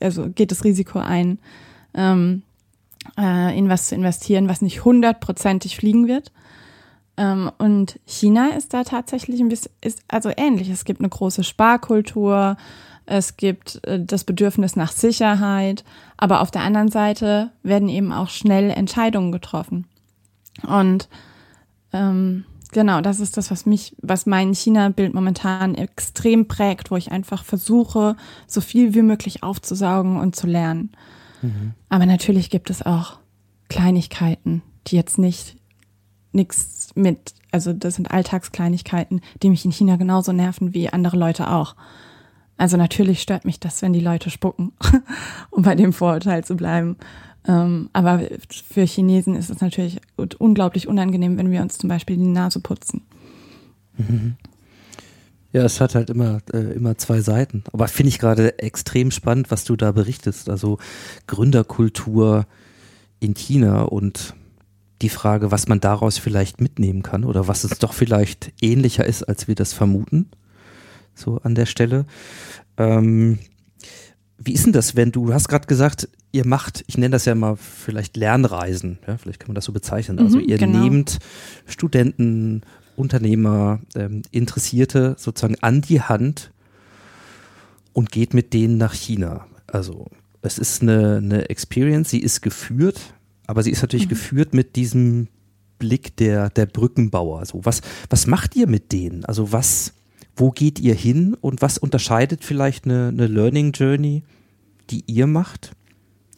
also geht das Risiko ein, ähm, äh, in was zu investieren, was nicht hundertprozentig fliegen wird. Ähm, und China ist da tatsächlich ein bisschen, ist also ähnlich. Es gibt eine große Sparkultur, es gibt äh, das Bedürfnis nach Sicherheit, aber auf der anderen Seite werden eben auch schnell Entscheidungen getroffen. Und ähm, Genau, das ist das, was mich, was mein China-Bild momentan extrem prägt, wo ich einfach versuche, so viel wie möglich aufzusaugen und zu lernen. Mhm. Aber natürlich gibt es auch Kleinigkeiten, die jetzt nicht nichts mit, also das sind Alltagskleinigkeiten, die mich in China genauso nerven wie andere Leute auch. Also natürlich stört mich das, wenn die Leute spucken, um bei dem Vorurteil zu bleiben. Ähm, aber für Chinesen ist es natürlich unglaublich unangenehm, wenn wir uns zum Beispiel die Nase putzen. Ja, es hat halt immer, äh, immer zwei Seiten. Aber finde ich gerade extrem spannend, was du da berichtest. Also Gründerkultur in China und die Frage, was man daraus vielleicht mitnehmen kann oder was es doch vielleicht ähnlicher ist, als wir das vermuten. So an der Stelle. Ähm, wie ist denn das, wenn du, du hast gerade gesagt, ihr macht, ich nenne das ja mal vielleicht Lernreisen, ja, vielleicht kann man das so bezeichnen. Also mhm, ihr genau. nehmt Studenten, Unternehmer, ähm, Interessierte sozusagen an die Hand und geht mit denen nach China. Also es ist eine, eine Experience, sie ist geführt, aber sie ist natürlich mhm. geführt mit diesem Blick der, der Brückenbauer. So, was, was macht ihr mit denen? Also was, wo geht ihr hin und was unterscheidet vielleicht eine, eine Learning Journey, die ihr macht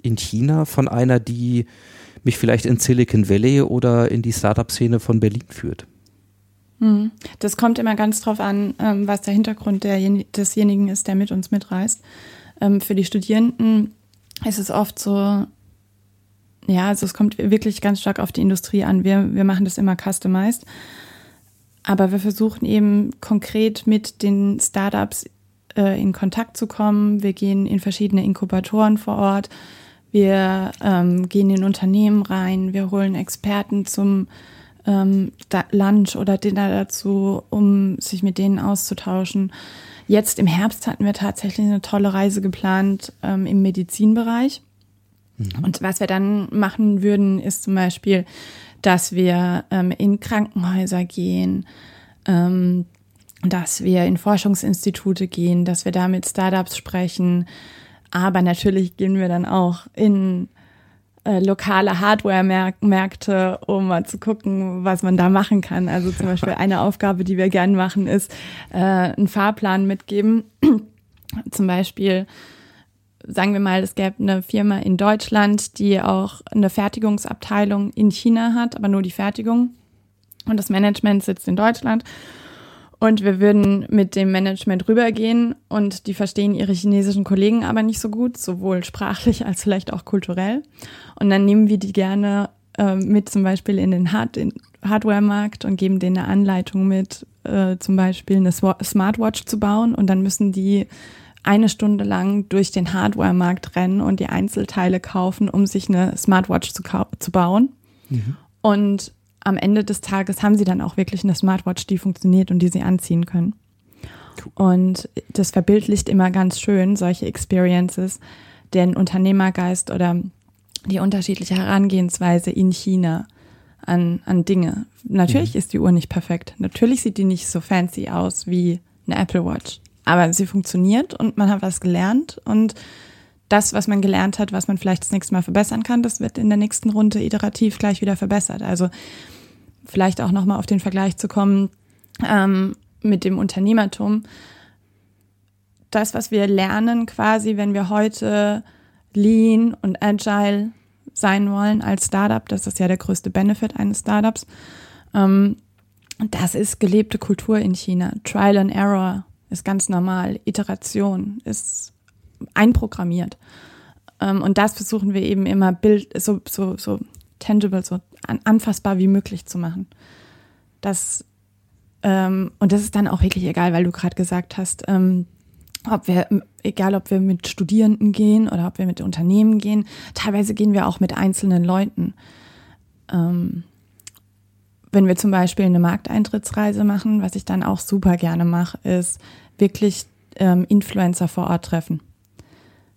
in China von einer, die mich vielleicht in Silicon Valley oder in die Startup-Szene von Berlin führt? Hm. Das kommt immer ganz drauf an, ähm, was der Hintergrund desjenigen ist, der mit uns mitreist. Ähm, für die Studierenden ist es oft so, ja, also es kommt wirklich ganz stark auf die Industrie an. Wir, wir machen das immer customized. Aber wir versuchen eben konkret mit den Startups äh, in Kontakt zu kommen. Wir gehen in verschiedene Inkubatoren vor Ort. Wir ähm, gehen in Unternehmen rein. Wir holen Experten zum ähm, Lunch oder Dinner dazu, um sich mit denen auszutauschen. Jetzt im Herbst hatten wir tatsächlich eine tolle Reise geplant ähm, im Medizinbereich. Mhm. Und was wir dann machen würden, ist zum Beispiel, dass wir ähm, in Krankenhäuser gehen, ähm, dass wir in Forschungsinstitute gehen, dass wir da mit Startups sprechen. Aber natürlich gehen wir dann auch in äh, lokale Hardware-Märkte, um mal zu gucken, was man da machen kann. Also zum Beispiel eine Aufgabe, die wir gerne machen, ist äh, einen Fahrplan mitgeben. zum Beispiel sagen wir mal, es gäbe eine Firma in Deutschland, die auch eine Fertigungsabteilung in China hat, aber nur die Fertigung. Und das Management sitzt in Deutschland. Und wir würden mit dem Management rübergehen und die verstehen ihre chinesischen Kollegen aber nicht so gut, sowohl sprachlich als vielleicht auch kulturell. Und dann nehmen wir die gerne äh, mit zum Beispiel in den Hard Hardware-Markt und geben denen eine Anleitung mit, äh, zum Beispiel eine Smartwatch zu bauen. Und dann müssen die eine Stunde lang durch den Hardware-Markt rennen und die Einzelteile kaufen, um sich eine Smartwatch zu, zu bauen. Mhm. Und am Ende des Tages haben sie dann auch wirklich eine Smartwatch, die funktioniert und die sie anziehen können. Und das verbildlicht immer ganz schön solche Experiences, den Unternehmergeist oder die unterschiedliche Herangehensweise in China an, an Dinge. Natürlich mhm. ist die Uhr nicht perfekt. Natürlich sieht die nicht so fancy aus wie eine Apple Watch. Aber sie funktioniert und man hat was gelernt und das, was man gelernt hat, was man vielleicht das nächste Mal verbessern kann, das wird in der nächsten Runde iterativ gleich wieder verbessert. Also vielleicht auch nochmal auf den Vergleich zu kommen ähm, mit dem Unternehmertum. Das, was wir lernen quasi, wenn wir heute lean und agile sein wollen als Startup, das ist ja der größte Benefit eines Startups, ähm, das ist gelebte Kultur in China. Trial and Error ist ganz normal. Iteration ist einprogrammiert. Ähm, und das versuchen wir eben immer Bild, so, so, so tangible, so anfassbar wie möglich zu machen. Das, ähm, und das ist dann auch wirklich egal, weil du gerade gesagt hast, ähm, ob wir, egal ob wir mit Studierenden gehen oder ob wir mit Unternehmen gehen, teilweise gehen wir auch mit einzelnen Leuten. Ähm, wenn wir zum Beispiel eine Markteintrittsreise machen, was ich dann auch super gerne mache, ist wirklich ähm, Influencer vor Ort treffen.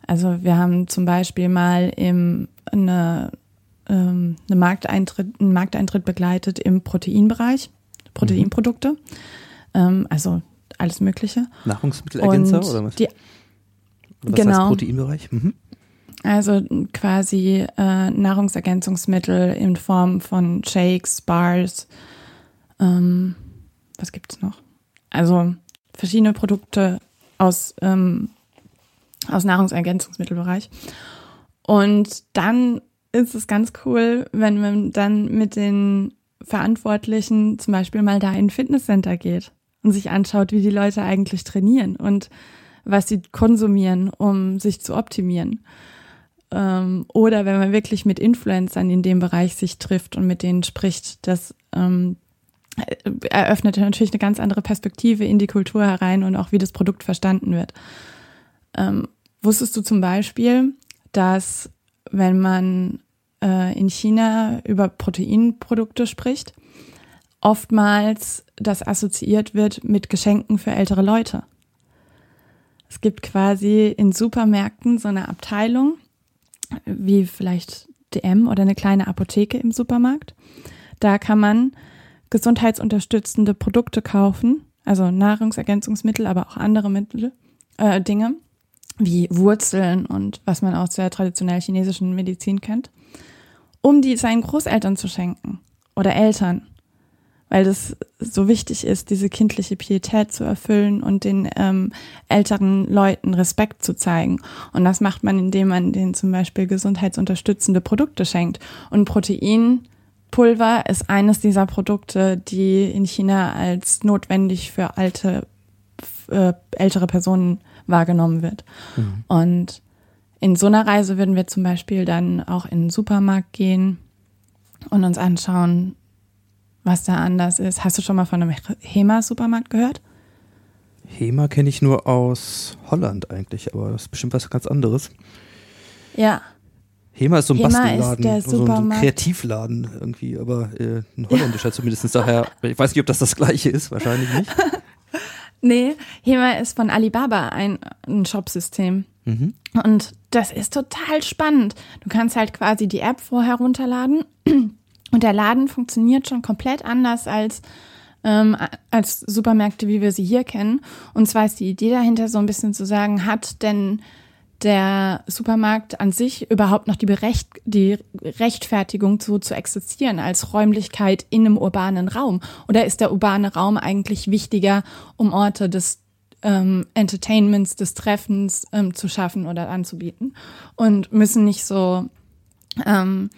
Also wir haben zum Beispiel mal im, eine, ähm, eine Markteintritt, einen Markteintritt begleitet im Proteinbereich, Proteinprodukte, mhm. ähm, also alles Mögliche. Nahrungsmittelergänzer oder was? Die, oder was genau. heißt Proteinbereich? Mhm. Also quasi äh, Nahrungsergänzungsmittel in Form von Shakes, Bars, Ähm, was gibt's noch? Also verschiedene Produkte aus, ähm, aus Nahrungsergänzungsmittelbereich. Und dann ist es ganz cool, wenn man dann mit den Verantwortlichen zum Beispiel mal da in ein Fitnesscenter geht und sich anschaut, wie die Leute eigentlich trainieren und was sie konsumieren, um sich zu optimieren. Ähm, oder wenn man wirklich mit Influencern in dem Bereich sich trifft und mit denen spricht, das ähm, eröffnet natürlich eine ganz andere Perspektive in die Kultur herein und auch wie das Produkt verstanden wird. Ähm, wusstest du zum Beispiel, dass wenn man äh, in China über Proteinprodukte spricht, oftmals das assoziiert wird mit Geschenken für ältere Leute. Es gibt quasi in Supermärkten so eine Abteilung, wie vielleicht DM oder eine kleine Apotheke im Supermarkt. Da kann man gesundheitsunterstützende Produkte kaufen, also Nahrungsergänzungsmittel, aber auch andere Mittel, äh, Dinge, wie Wurzeln und was man aus der traditionell chinesischen Medizin kennt, um die seinen Großeltern zu schenken oder Eltern, weil das so wichtig ist, diese kindliche Pietät zu erfüllen und den ähm, älteren Leuten Respekt zu zeigen. Und das macht man, indem man denen zum Beispiel gesundheitsunterstützende Produkte schenkt. Und Proteinpulver ist eines dieser Produkte, die in China als notwendig für alte, äh, ältere Personen wahrgenommen wird. Mhm. Und in so einer Reise würden wir zum Beispiel dann auch in den Supermarkt gehen und uns anschauen, was da anders ist. Hast du schon mal von einem HEMA-Supermarkt gehört? HEMA kenne ich nur aus Holland eigentlich, aber das ist bestimmt was ganz anderes. Ja. HEMA ist so ein HEMA Bastelladen, ist der so ein. Kreativladen irgendwie, aber äh, ein holländischer zumindest. Daher, ich weiß nicht, ob das das gleiche ist, wahrscheinlich nicht. Nee, HEMA ist von Alibaba ein, ein Shopsystem. Mhm. Und das ist total spannend. Du kannst halt quasi die App vorher runterladen und der Laden funktioniert schon komplett anders als, ähm, als Supermärkte, wie wir sie hier kennen. Und zwar ist die Idee dahinter so ein bisschen zu sagen, hat denn der Supermarkt an sich überhaupt noch die, Berecht die Rechtfertigung zu, zu existieren als Räumlichkeit in einem urbanen Raum? Oder ist der urbane Raum eigentlich wichtiger, um Orte des ähm, Entertainments, des Treffens ähm, zu schaffen oder anzubieten? Und müssen nicht so ähm,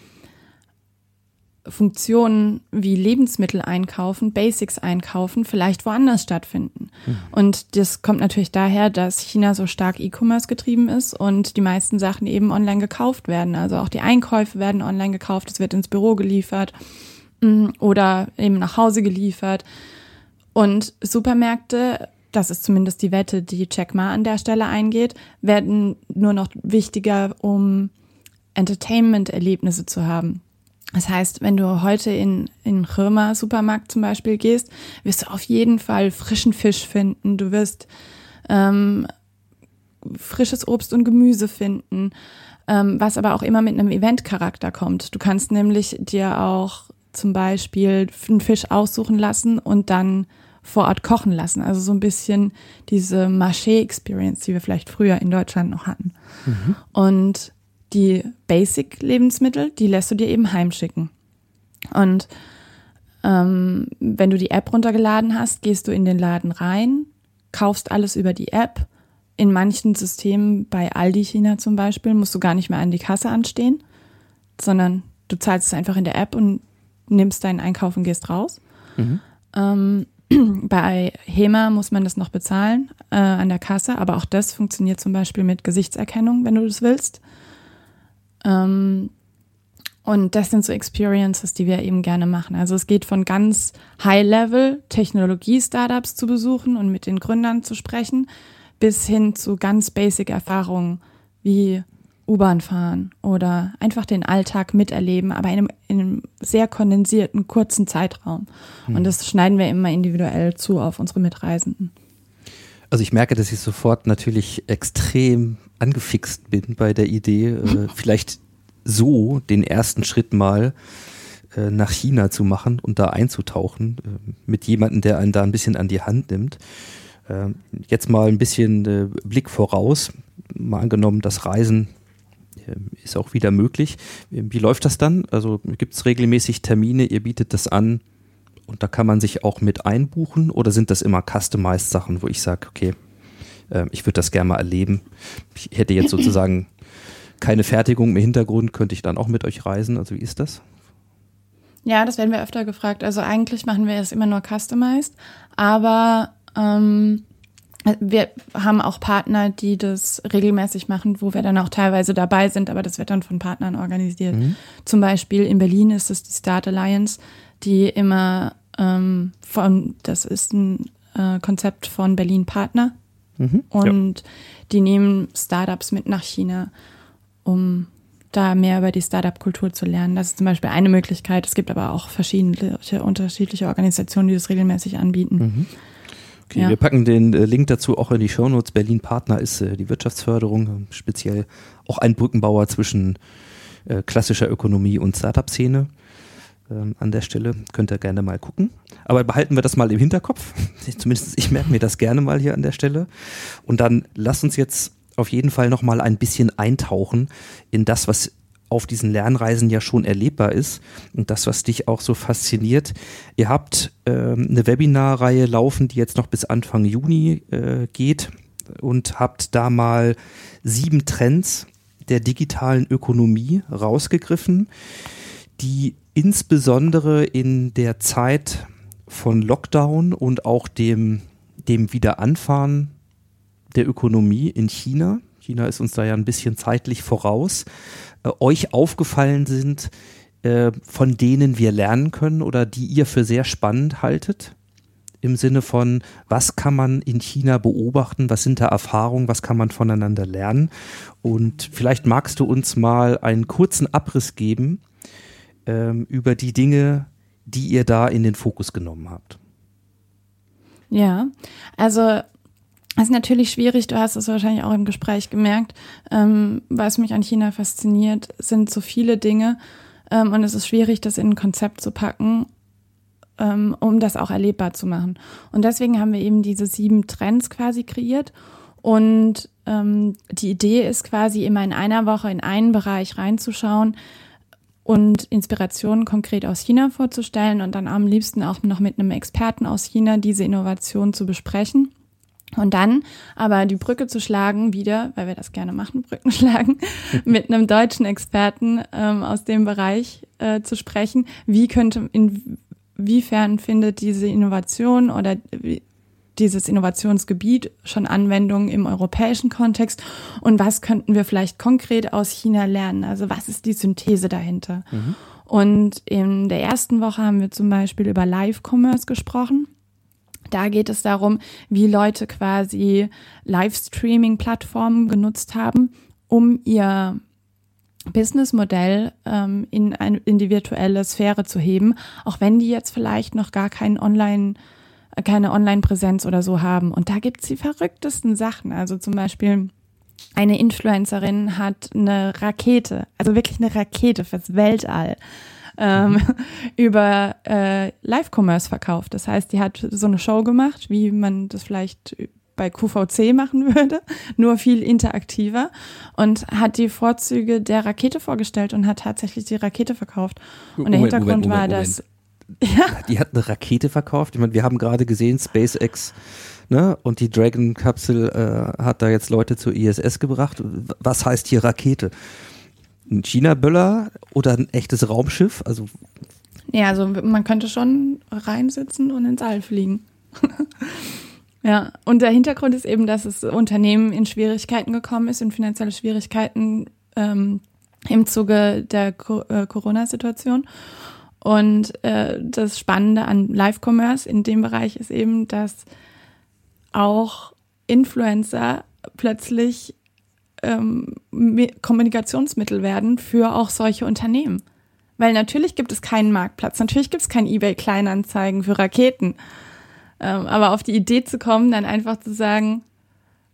Funktionen wie Lebensmittel einkaufen, Basics einkaufen, vielleicht woanders stattfinden. Mhm. Und das kommt natürlich daher, dass China so stark E-Commerce getrieben ist und die meisten Sachen eben online gekauft werden. Also auch die Einkäufe werden online gekauft, es wird ins Büro geliefert mm, oder eben nach Hause geliefert. Und Supermärkte, das ist zumindest die Wette, die Jack Ma an der Stelle eingeht, werden nur noch wichtiger, um Entertainment-Erlebnisse zu haben. Das heißt, wenn du heute in, in Römer Supermarkt zum Beispiel gehst, wirst du auf jeden Fall frischen Fisch finden. Du wirst ähm, frisches Obst und Gemüse finden, ähm, was aber auch immer mit einem Eventcharakter kommt. Du kannst nämlich dir auch zum Beispiel einen Fisch aussuchen lassen und dann vor Ort kochen lassen. Also so ein bisschen diese Marché-Experience, die wir vielleicht früher in Deutschland noch hatten. Mhm. Und die Basic-Lebensmittel, die lässt du dir eben heimschicken. Und ähm, wenn du die App runtergeladen hast, gehst du in den Laden rein, kaufst alles über die App. In manchen Systemen, bei Aldi China zum Beispiel, musst du gar nicht mehr an die Kasse anstehen, sondern du zahlst es einfach in der App und nimmst deinen Einkauf und gehst raus. Mhm. Ähm, bei HEMA muss man das noch bezahlen äh, an der Kasse, aber auch das funktioniert zum Beispiel mit Gesichtserkennung, wenn du das willst. Ähm, und das sind so Experiences, die wir eben gerne machen. Also es geht von ganz High-Level Technologie-Startups zu besuchen und mit den Gründern zu sprechen, bis hin zu ganz basic Erfahrungen wie U-Bahn fahren oder einfach den Alltag miterleben, aber in einem, in einem sehr kondensierten, kurzen Zeitraum. Hm. Und das schneiden wir immer individuell zu auf unsere Mitreisenden. Also ich merke, dass ich sofort natürlich extrem angefixt bin bei der Idee, äh, vielleicht so den ersten Schritt mal äh, nach China zu machen und da einzutauchen äh, mit jemandem, der einen da ein bisschen an die Hand nimmt. Ähm, jetzt mal ein bisschen äh, Blick voraus. Mal angenommen, das Reisen ist auch wieder möglich. Wie läuft das dann? Also gibt es regelmäßig Termine, ihr bietet das an und da kann man sich auch mit einbuchen oder sind das immer customized Sachen, wo ich sage, okay, äh, ich würde das gerne mal erleben. Ich hätte jetzt sozusagen keine Fertigung im Hintergrund, könnte ich dann auch mit euch reisen? Also wie ist das? Ja, das werden wir öfter gefragt. Also eigentlich machen wir es immer nur customized, aber ähm, wir haben auch Partner, die das regelmäßig machen, wo wir dann auch teilweise dabei sind, aber das wird dann von Partnern organisiert. Mhm. Zum Beispiel in Berlin ist es die Start Alliance, die immer ähm, von, das ist ein äh, Konzept von Berlin Partner mhm. und ja. die nehmen Startups mit nach China, um da mehr über die Startup-Kultur zu lernen. Das ist zum Beispiel eine Möglichkeit. Es gibt aber auch verschiedene unterschiedliche Organisationen, die das regelmäßig anbieten. Mhm. Okay, ja. wir packen den äh, Link dazu auch in die Shownotes. Berlin Partner ist äh, die Wirtschaftsförderung, speziell auch ein Brückenbauer zwischen äh, klassischer Ökonomie und Startup-Szene. Ähm, an der Stelle könnt ihr gerne mal gucken. Aber behalten wir das mal im Hinterkopf. Zumindest ich merke mir das gerne mal hier an der Stelle. Und dann lasst uns jetzt auf jeden Fall noch mal ein bisschen eintauchen in das, was auf diesen Lernreisen ja schon erlebbar ist und das, was dich auch so fasziniert. Ihr habt äh, eine Webinarreihe laufen, die jetzt noch bis Anfang Juni äh, geht und habt da mal sieben Trends der digitalen Ökonomie rausgegriffen, die insbesondere in der Zeit von Lockdown und auch dem, dem Wiederanfahren der Ökonomie in China, China ist uns da ja ein bisschen zeitlich voraus, äh, euch aufgefallen sind, äh, von denen wir lernen können oder die ihr für sehr spannend haltet? Im Sinne von, was kann man in China beobachten, was sind da Erfahrungen, was kann man voneinander lernen? Und vielleicht magst du uns mal einen kurzen Abriss geben ähm, über die Dinge, die ihr da in den Fokus genommen habt. Ja, also es ist natürlich schwierig, du hast es wahrscheinlich auch im Gespräch gemerkt. Ähm, was mich an China fasziniert, sind so viele Dinge. Ähm, und es ist schwierig, das in ein Konzept zu packen, ähm, um das auch erlebbar zu machen. Und deswegen haben wir eben diese sieben Trends quasi kreiert. Und ähm, die Idee ist quasi immer in einer Woche in einen Bereich reinzuschauen und Inspirationen konkret aus China vorzustellen und dann am liebsten auch noch mit einem Experten aus China diese Innovation zu besprechen. Und dann aber die Brücke zu schlagen, wieder, weil wir das gerne machen, Brücken schlagen, mit einem deutschen Experten ähm, aus dem Bereich äh, zu sprechen. Wie könnte, inwiefern findet diese Innovation oder dieses Innovationsgebiet schon Anwendung im europäischen Kontext und was könnten wir vielleicht konkret aus China lernen? Also was ist die Synthese dahinter? Mhm. Und in der ersten Woche haben wir zum Beispiel über Live-Commerce gesprochen. Da geht es darum, wie Leute quasi Livestreaming-Plattformen genutzt haben, um ihr Businessmodell ähm, in, ein, in die virtuelle Sphäre zu heben, auch wenn die jetzt vielleicht noch gar keinen Online, keine Online-Präsenz oder so haben. Und da gibt's die verrücktesten Sachen. Also zum Beispiel eine Influencerin hat eine Rakete, also wirklich eine Rakete fürs Weltall ähm, über äh, Live-Commerce verkauft. Das heißt, die hat so eine Show gemacht, wie man das vielleicht bei QVC machen würde, nur viel interaktiver und hat die Vorzüge der Rakete vorgestellt und hat tatsächlich die Rakete verkauft. Und Moment, der Hintergrund Moment, Moment, war, dass ja. Die hat eine Rakete verkauft. Ich meine, wir haben gerade gesehen, SpaceX ne, und die Dragon-Kapsel äh, hat da jetzt Leute zur ISS gebracht. Was heißt hier Rakete? ein China-Böller oder ein echtes Raumschiff? Also ja, also man könnte schon reinsitzen und ins All fliegen. ja, und der Hintergrund ist eben, dass das Unternehmen in Schwierigkeiten gekommen ist, in finanzielle Schwierigkeiten ähm, im Zuge der Co äh, Corona-Situation. Und äh, das Spannende an Live-Commerce in dem Bereich ist eben, dass auch Influencer plötzlich ähm, Kommunikationsmittel werden für auch solche Unternehmen. Weil natürlich gibt es keinen Marktplatz, natürlich gibt es kein eBay-Kleinanzeigen für Raketen. Ähm, aber auf die Idee zu kommen, dann einfach zu sagen,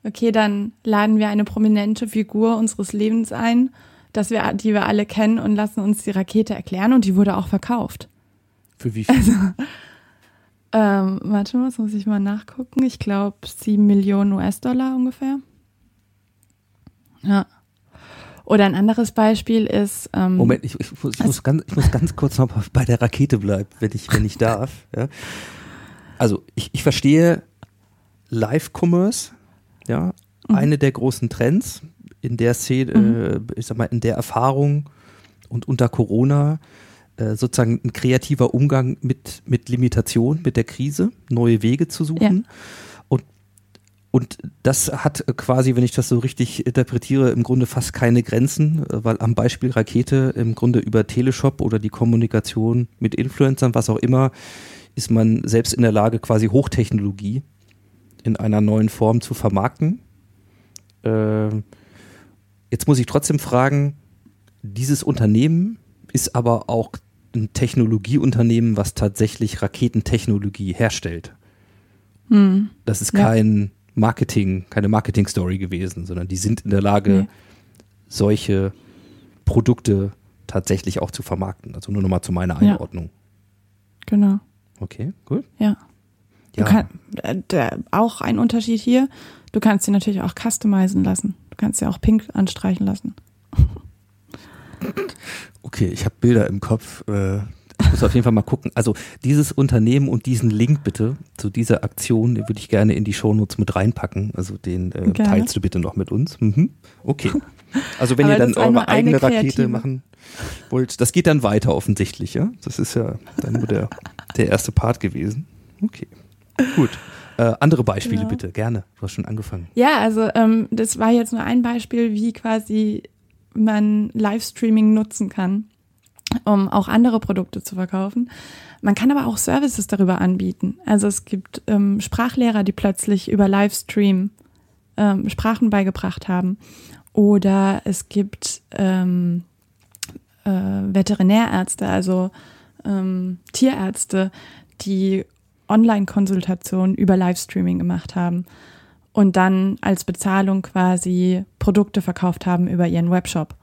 okay, dann laden wir eine prominente Figur unseres Lebens ein, dass wir, die wir alle kennen und lassen uns die Rakete erklären und die wurde auch verkauft. Für wie viel? Also, ähm, warte mal, muss ich mal nachgucken. Ich glaube sieben Millionen US-Dollar ungefähr. Ja. Oder ein anderes Beispiel ist. Ähm, Moment, ich, ich, muss, ich, muss ganz, ich muss ganz kurz noch bei der Rakete bleiben, wenn ich, wenn ich darf. Ja. Also ich, ich verstehe Live-Commerce, ja, mhm. eine der großen Trends in der Szene, mhm. äh, ich sag mal, in der Erfahrung und unter Corona äh, sozusagen ein kreativer Umgang mit, mit Limitation, mit der Krise, neue Wege zu suchen. Ja. Und, und das hat quasi, wenn ich das so richtig interpretiere, im Grunde fast keine Grenzen, äh, weil am Beispiel Rakete im Grunde über Teleshop oder die Kommunikation mit Influencern, was auch immer, ist man selbst in der Lage, quasi Hochtechnologie in einer neuen Form zu vermarkten. Äh, jetzt muss ich trotzdem fragen, dieses Unternehmen ist aber auch ein Technologieunternehmen, was tatsächlich Raketentechnologie herstellt. Hm. Das ist kein Marketing, keine Marketing-Story gewesen, sondern die sind in der Lage, nee. solche Produkte tatsächlich auch zu vermarkten. Also nur nochmal zu meiner Einordnung. Ja. Genau. Okay, gut. Ja. ja. Kann, äh, auch ein Unterschied hier, du kannst sie natürlich auch customizen lassen. Du kannst sie auch pink anstreichen lassen. Okay, ich habe Bilder im Kopf. Äh, ich muss auf jeden Fall mal gucken. Also dieses Unternehmen und diesen Link bitte zu dieser Aktion, den würde ich gerne in die Shownotes mit reinpacken. Also den äh, teilst du bitte noch mit uns. Mhm. Okay. Also wenn Aber ihr dann eure eigene Rakete machen wollt, das geht dann weiter offensichtlich, ja? Das ist ja dann nur der, der erste Part gewesen. Okay. Gut. Äh, andere Beispiele ja. bitte, gerne. Du hast schon angefangen. Ja, also ähm, das war jetzt nur ein Beispiel, wie quasi man Livestreaming nutzen kann, um auch andere Produkte zu verkaufen. Man kann aber auch Services darüber anbieten. Also es gibt ähm, Sprachlehrer, die plötzlich über Livestream ähm, Sprachen beigebracht haben. Oder es gibt ähm, äh, Veterinärärzte, also ähm, Tierärzte, die Online-Konsultationen über Livestreaming gemacht haben und dann als Bezahlung quasi Produkte verkauft haben über ihren Webshop.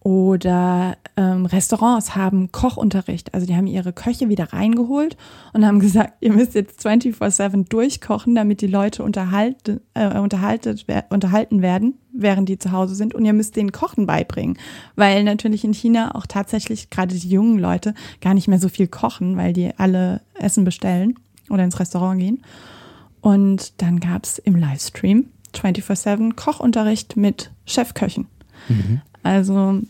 Oder ähm, Restaurants haben Kochunterricht. Also die haben ihre Köche wieder reingeholt und haben gesagt, ihr müsst jetzt 24-7 durchkochen, damit die Leute unterhalte, äh, unterhaltet, unterhalten werden, während die zu Hause sind. Und ihr müsst denen Kochen beibringen. Weil natürlich in China auch tatsächlich gerade die jungen Leute gar nicht mehr so viel kochen, weil die alle Essen bestellen oder ins Restaurant gehen. Und dann gab es im Livestream 24-7 Kochunterricht mit Chefköchen. Mhm. Also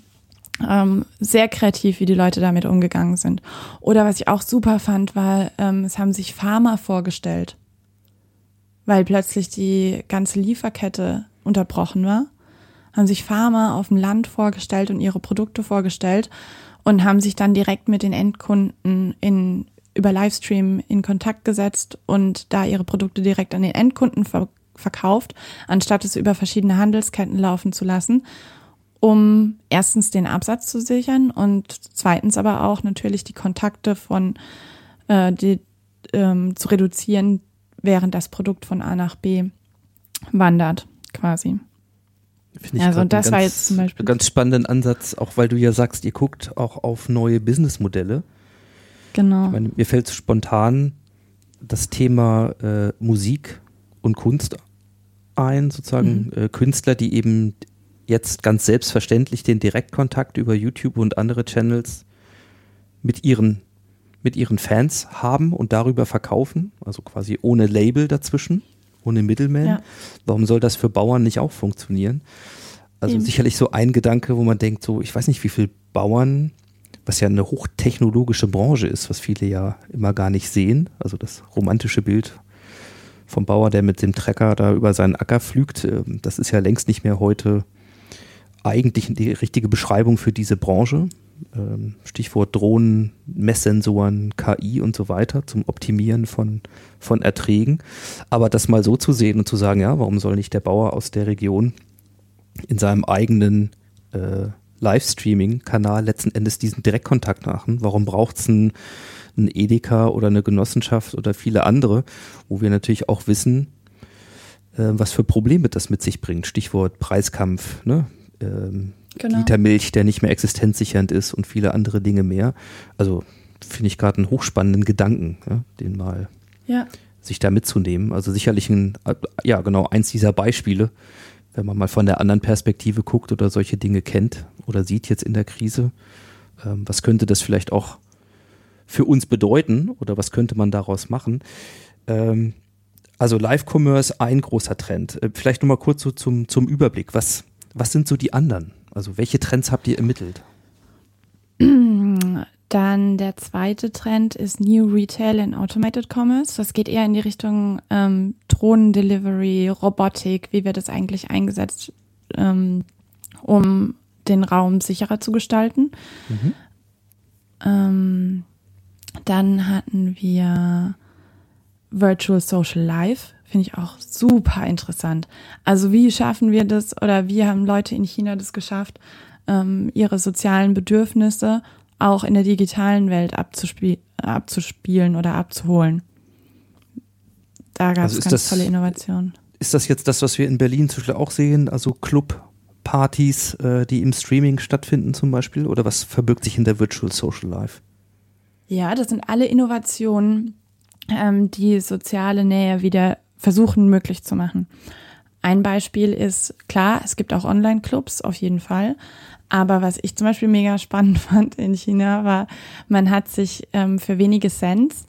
ähm, sehr kreativ, wie die Leute damit umgegangen sind. Oder was ich auch super fand, war, ähm, es haben sich Farmer vorgestellt, weil plötzlich die ganze Lieferkette unterbrochen war. Haben sich Farmer auf dem Land vorgestellt und ihre Produkte vorgestellt und haben sich dann direkt mit den Endkunden in über Livestream in Kontakt gesetzt und da ihre Produkte direkt an den Endkunden ver verkauft, anstatt es über verschiedene Handelsketten laufen zu lassen, um erstens den Absatz zu sichern und zweitens aber auch natürlich die Kontakte von äh, die, ähm, zu reduzieren, während das Produkt von A nach B wandert, quasi. Finde ich also das war jetzt zum Beispiel ganz spannenden Ansatz, auch weil du ja sagst, ihr guckt auch auf neue Businessmodelle. Genau. Meine, mir fällt spontan das Thema äh, Musik und Kunst ein, sozusagen mhm. äh, Künstler, die eben jetzt ganz selbstverständlich den Direktkontakt über YouTube und andere Channels mit ihren mit ihren Fans haben und darüber verkaufen, also quasi ohne Label dazwischen, ohne Middleman. Ja. Warum soll das für Bauern nicht auch funktionieren? Also Eben. sicherlich so ein Gedanke, wo man denkt, so, ich weiß nicht, wie viele Bauern was ja eine hochtechnologische Branche ist, was viele ja immer gar nicht sehen. Also das romantische Bild vom Bauer, der mit dem Trecker da über seinen Acker pflügt, ähm, das ist ja längst nicht mehr heute eigentlich die richtige Beschreibung für diese Branche. Ähm, Stichwort Drohnen, Messsensoren, KI und so weiter zum Optimieren von, von Erträgen. Aber das mal so zu sehen und zu sagen, ja, warum soll nicht der Bauer aus der Region in seinem eigenen äh, Livestreaming-Kanal letzten Endes diesen Direktkontakt machen? Warum braucht es einen, einen Edeka oder eine Genossenschaft oder viele andere, wo wir natürlich auch wissen, äh, was für Probleme das mit sich bringt? Stichwort Preiskampf, ne? Ähm, genau. Liter Milch, der nicht mehr existenzsichernd ist und viele andere Dinge mehr. Also finde ich gerade einen hochspannenden Gedanken, ja, den mal ja. sich da mitzunehmen. Also sicherlich ein, ja genau, eins dieser Beispiele, wenn man mal von der anderen Perspektive guckt oder solche Dinge kennt oder sieht jetzt in der Krise. Ähm, was könnte das vielleicht auch für uns bedeuten oder was könnte man daraus machen? Ähm, also Live-Commerce, ein großer Trend. Äh, vielleicht nochmal kurz so zum, zum Überblick. Was, was sind so die anderen? Also welche Trends habt ihr ermittelt? Dann der zweite Trend ist New Retail and Automated Commerce. Das geht eher in die Richtung ähm, Drohnen-Delivery, Robotik, wie wird das eigentlich eingesetzt, ähm, um den Raum sicherer zu gestalten. Mhm. Ähm, dann hatten wir Virtual Social Life, finde ich auch super interessant. Also wie schaffen wir das oder wie haben Leute in China das geschafft, ähm, ihre sozialen Bedürfnisse auch in der digitalen Welt abzuspie abzuspielen oder abzuholen. Da gab es also ganz das, tolle Innovationen. Ist das jetzt das, was wir in Berlin zum Beispiel auch sehen? Also Clubpartys, äh, die im Streaming stattfinden zum Beispiel? Oder was verbirgt sich in der Virtual Social Life? Ja, das sind alle Innovationen, ähm, die soziale Nähe wieder versuchen möglich zu machen. Ein Beispiel ist, klar, es gibt auch Online-Clubs, auf jeden Fall. Aber was ich zum Beispiel mega spannend fand in China war, man hat sich ähm, für wenige Cents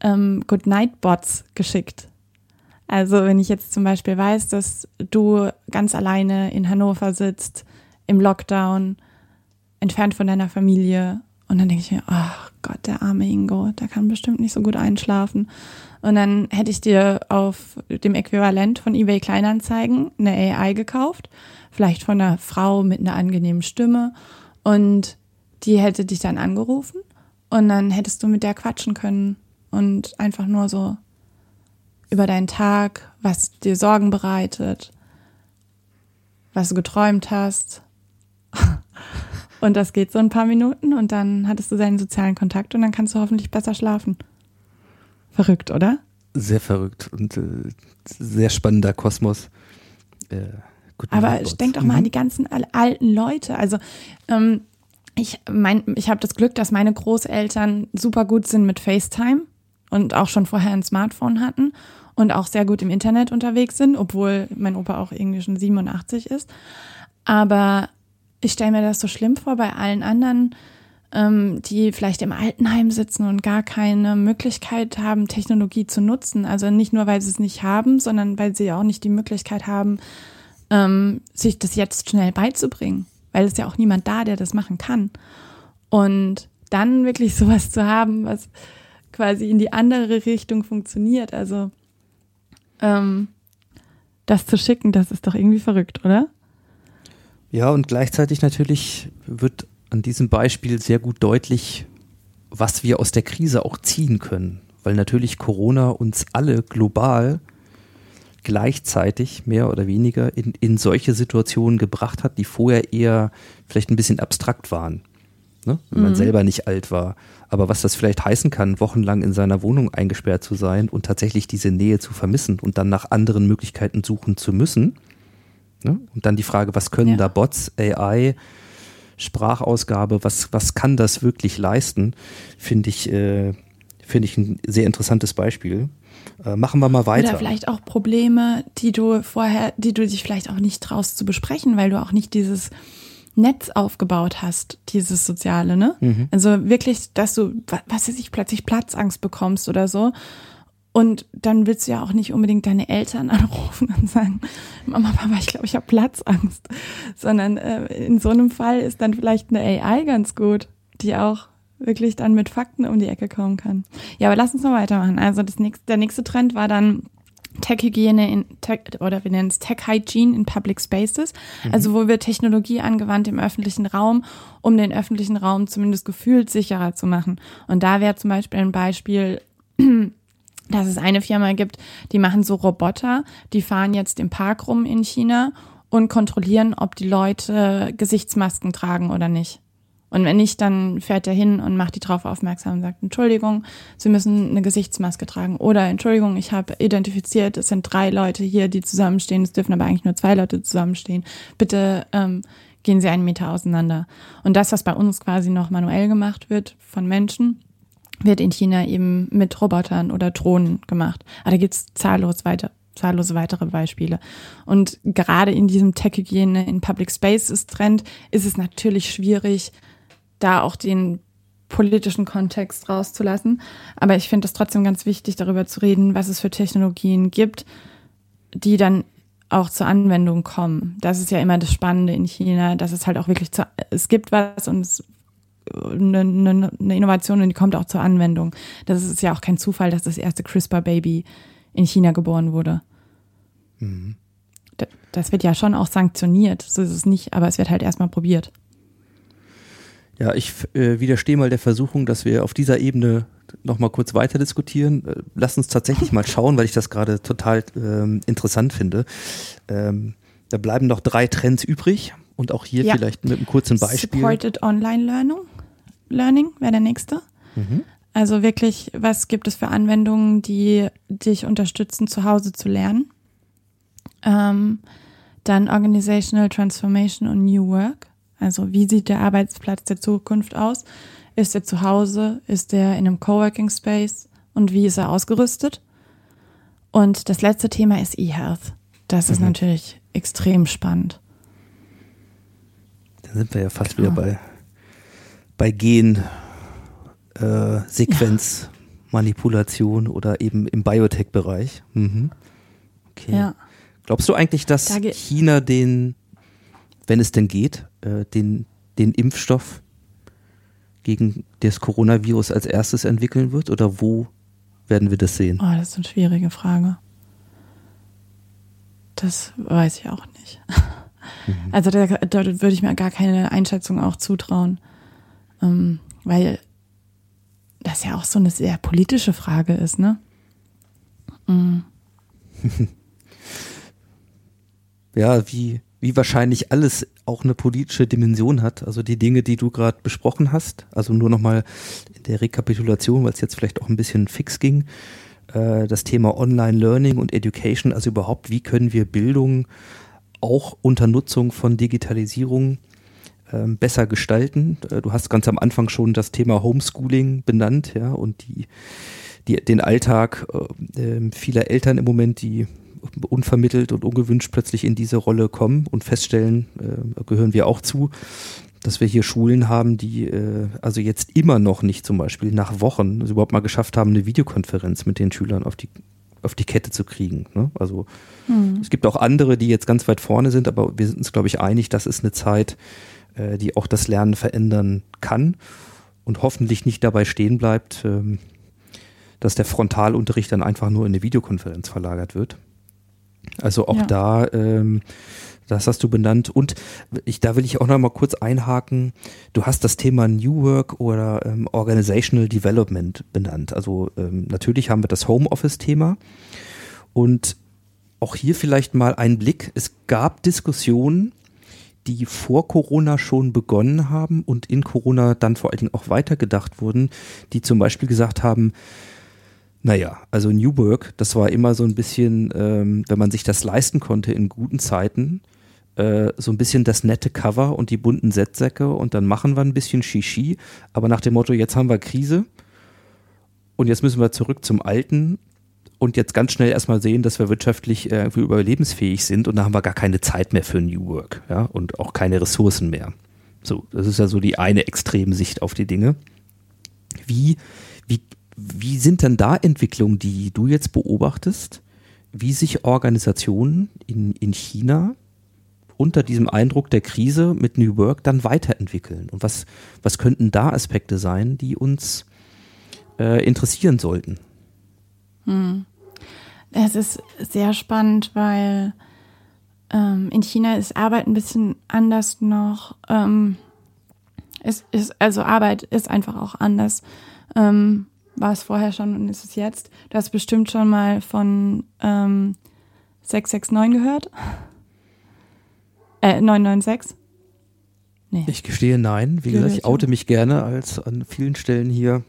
ähm, Goodnight-Bots geschickt. Also wenn ich jetzt zum Beispiel weiß, dass du ganz alleine in Hannover sitzt, im Lockdown, entfernt von deiner Familie, und dann denke ich mir, ach Gott, der arme Ingo, der kann bestimmt nicht so gut einschlafen. Und dann hätte ich dir auf dem Äquivalent von eBay Kleinanzeigen eine AI gekauft vielleicht von einer Frau mit einer angenehmen Stimme und die hätte dich dann angerufen und dann hättest du mit der quatschen können und einfach nur so über deinen Tag, was dir Sorgen bereitet, was du geträumt hast. Und das geht so ein paar Minuten und dann hattest du seinen sozialen Kontakt und dann kannst du hoffentlich besser schlafen. Verrückt, oder? Sehr verrückt und äh, sehr spannender Kosmos. Äh, aber denk doch mal mhm. an die ganzen alten Leute. Also ähm, ich mein, ich habe das Glück, dass meine Großeltern super gut sind mit FaceTime und auch schon vorher ein Smartphone hatten und auch sehr gut im Internet unterwegs sind, obwohl mein Opa auch irgendwie schon 87 ist. Aber ich stelle mir das so schlimm vor bei allen anderen, ähm, die vielleicht im Altenheim sitzen und gar keine Möglichkeit haben, Technologie zu nutzen. Also nicht nur, weil sie es nicht haben, sondern weil sie auch nicht die Möglichkeit haben, ähm, sich das jetzt schnell beizubringen, weil es ja auch niemand da, der das machen kann. Und dann wirklich sowas zu haben, was quasi in die andere Richtung funktioniert. Also ähm, das zu schicken, das ist doch irgendwie verrückt, oder? Ja, und gleichzeitig natürlich wird an diesem Beispiel sehr gut deutlich, was wir aus der Krise auch ziehen können. Weil natürlich Corona uns alle global gleichzeitig mehr oder weniger in, in solche Situationen gebracht hat, die vorher eher vielleicht ein bisschen abstrakt waren. Ne? Wenn mhm. man selber nicht alt war. Aber was das vielleicht heißen kann, wochenlang in seiner Wohnung eingesperrt zu sein und tatsächlich diese Nähe zu vermissen und dann nach anderen Möglichkeiten suchen zu müssen. Ne? Und dann die Frage, was können ja. da Bots, AI, Sprachausgabe, was, was kann das wirklich leisten, finde ich, äh, finde ich ein sehr interessantes Beispiel. Äh, machen wir mal weiter. Oder vielleicht auch Probleme, die du vorher, die du dich vielleicht auch nicht traust zu besprechen, weil du auch nicht dieses Netz aufgebaut hast, dieses Soziale, ne? Mhm. Also wirklich, dass du, was weiß ich, plötzlich Platzangst bekommst oder so. Und dann willst du ja auch nicht unbedingt deine Eltern anrufen und sagen, Mama, Papa, ich glaube, ich habe Platzangst. Sondern äh, in so einem Fall ist dann vielleicht eine AI ganz gut, die auch wirklich dann mit Fakten um die Ecke kommen kann. Ja, aber lass uns mal weitermachen. Also das nächste, der nächste Trend war dann Tech-Hygiene in Tech, oder wir nennen es Tech-Hygiene in Public Spaces. Mhm. Also wo wird Technologie angewandt im öffentlichen Raum, um den öffentlichen Raum zumindest gefühlt sicherer zu machen. Und da wäre zum Beispiel ein Beispiel, dass es eine Firma gibt, die machen so Roboter, die fahren jetzt im Park rum in China und kontrollieren, ob die Leute Gesichtsmasken tragen oder nicht. Und wenn nicht, dann fährt er hin und macht die drauf aufmerksam und sagt, Entschuldigung, Sie müssen eine Gesichtsmaske tragen. Oder Entschuldigung, ich habe identifiziert, es sind drei Leute hier, die zusammenstehen, es dürfen aber eigentlich nur zwei Leute zusammenstehen. Bitte ähm, gehen Sie einen Meter auseinander. Und das, was bei uns quasi noch manuell gemacht wird von Menschen, wird in China eben mit Robotern oder Drohnen gemacht. Aber da gibt's zahllos weiter, zahllose weitere Beispiele. Und gerade in diesem Tech-Hygiene in Public Spaces Trend ist es natürlich schwierig, da auch den politischen Kontext rauszulassen. Aber ich finde es trotzdem ganz wichtig, darüber zu reden, was es für Technologien gibt, die dann auch zur Anwendung kommen. Das ist ja immer das Spannende in China, dass es halt auch wirklich zu, es gibt was und es eine, eine, eine Innovation und die kommt auch zur Anwendung. Das ist ja auch kein Zufall, dass das erste CRISPR-Baby in China geboren wurde. Mhm. Das wird ja schon auch sanktioniert, so ist es nicht, aber es wird halt erstmal probiert. Ja, ich äh, widerstehe mal der Versuchung, dass wir auf dieser Ebene nochmal kurz weiter diskutieren. Äh, lass uns tatsächlich mal schauen, weil ich das gerade total ähm, interessant finde. Ähm, da bleiben noch drei Trends übrig und auch hier ja. vielleicht mit einem kurzen Beispiel. Supported Online Learning, Learning wäre der nächste. Mhm. Also wirklich, was gibt es für Anwendungen, die dich unterstützen, zu Hause zu lernen? Ähm, dann Organizational Transformation und New Work. Also wie sieht der Arbeitsplatz der Zukunft aus? Ist er zu Hause? Ist er in einem Coworking Space? Und wie ist er ausgerüstet? Und das letzte Thema ist E-Health. Das mhm. ist natürlich extrem spannend. Da sind wir ja fast genau. wieder bei, bei Gen, äh, ja. oder eben im Biotech-Bereich. Mhm. Okay. Ja. Glaubst du eigentlich, dass da China den, wenn es denn geht, äh, den, den Impfstoff gegen das Coronavirus als erstes entwickeln wird? Oder wo werden wir das sehen? Oh, das ist eine schwierige Frage. Das weiß ich auch nicht. Mhm. Also da, da, würde ich mir gar keine Einschätzung auch zutrauen. Ähm, weil das ja auch so eine sehr politische Frage ist, ne? Mhm. ja, wie, wie wahrscheinlich alles auch eine politische Dimension hat. Also die Dinge, die du gerade besprochen hast, also nur nochmal in der Rekapitulation, weil es jetzt vielleicht auch ein bisschen fix ging, äh, das Thema Online-Learning und Education, also überhaupt, wie können wir Bildung auch unter Nutzung von Digitalisierung ähm, besser gestalten. Äh, du hast ganz am Anfang schon das Thema Homeschooling benannt, ja, und die, die, den Alltag äh, ähm, vieler Eltern im Moment, die unvermittelt und ungewünscht plötzlich in diese Rolle kommen und feststellen, äh, gehören wir auch zu, dass wir hier Schulen haben, die äh, also jetzt immer noch nicht zum Beispiel nach Wochen also überhaupt mal geschafft haben, eine Videokonferenz mit den Schülern auf die auf die Kette zu kriegen. Ne? Also hm. es gibt auch andere, die jetzt ganz weit vorne sind, aber wir sind uns, glaube ich, einig, das ist eine Zeit, äh, die auch das Lernen verändern kann und hoffentlich nicht dabei stehen bleibt, ähm, dass der Frontalunterricht dann einfach nur in eine Videokonferenz verlagert wird. Also auch ja. da, ähm, das hast du benannt. Und ich, da will ich auch noch mal kurz einhaken. Du hast das Thema New Work oder ähm, Organizational Development benannt. Also ähm, natürlich haben wir das Homeoffice-Thema. Und auch hier vielleicht mal ein Blick. Es gab Diskussionen, die vor Corona schon begonnen haben und in Corona dann vor allen Dingen auch weitergedacht wurden, die zum Beispiel gesagt haben, naja, also New Work, das war immer so ein bisschen, ähm, wenn man sich das leisten konnte in guten Zeiten, äh, so ein bisschen das nette Cover und die bunten Settsäcke und dann machen wir ein bisschen Shishi, aber nach dem Motto, jetzt haben wir Krise und jetzt müssen wir zurück zum Alten und jetzt ganz schnell erstmal sehen, dass wir wirtschaftlich äh, überlebensfähig sind und da haben wir gar keine Zeit mehr für New Work, ja, und auch keine Ressourcen mehr. So, das ist ja so die eine Extremsicht auf die Dinge. Wie, wie, wie sind denn da Entwicklungen, die du jetzt beobachtest, wie sich Organisationen in, in China unter diesem Eindruck der Krise mit New Work dann weiterentwickeln? Und was, was könnten da Aspekte sein, die uns äh, interessieren sollten? Hm. Es ist sehr spannend, weil ähm, in China ist Arbeit ein bisschen anders noch. Ähm, es ist, also Arbeit ist einfach auch anders. Ähm, war es vorher schon und ist es jetzt. Du hast bestimmt schon mal von ähm, 669 gehört. Äh, 996. Nee. Ich gestehe nein. Wie gesagt, ich oute mich gerne als an vielen Stellen hier.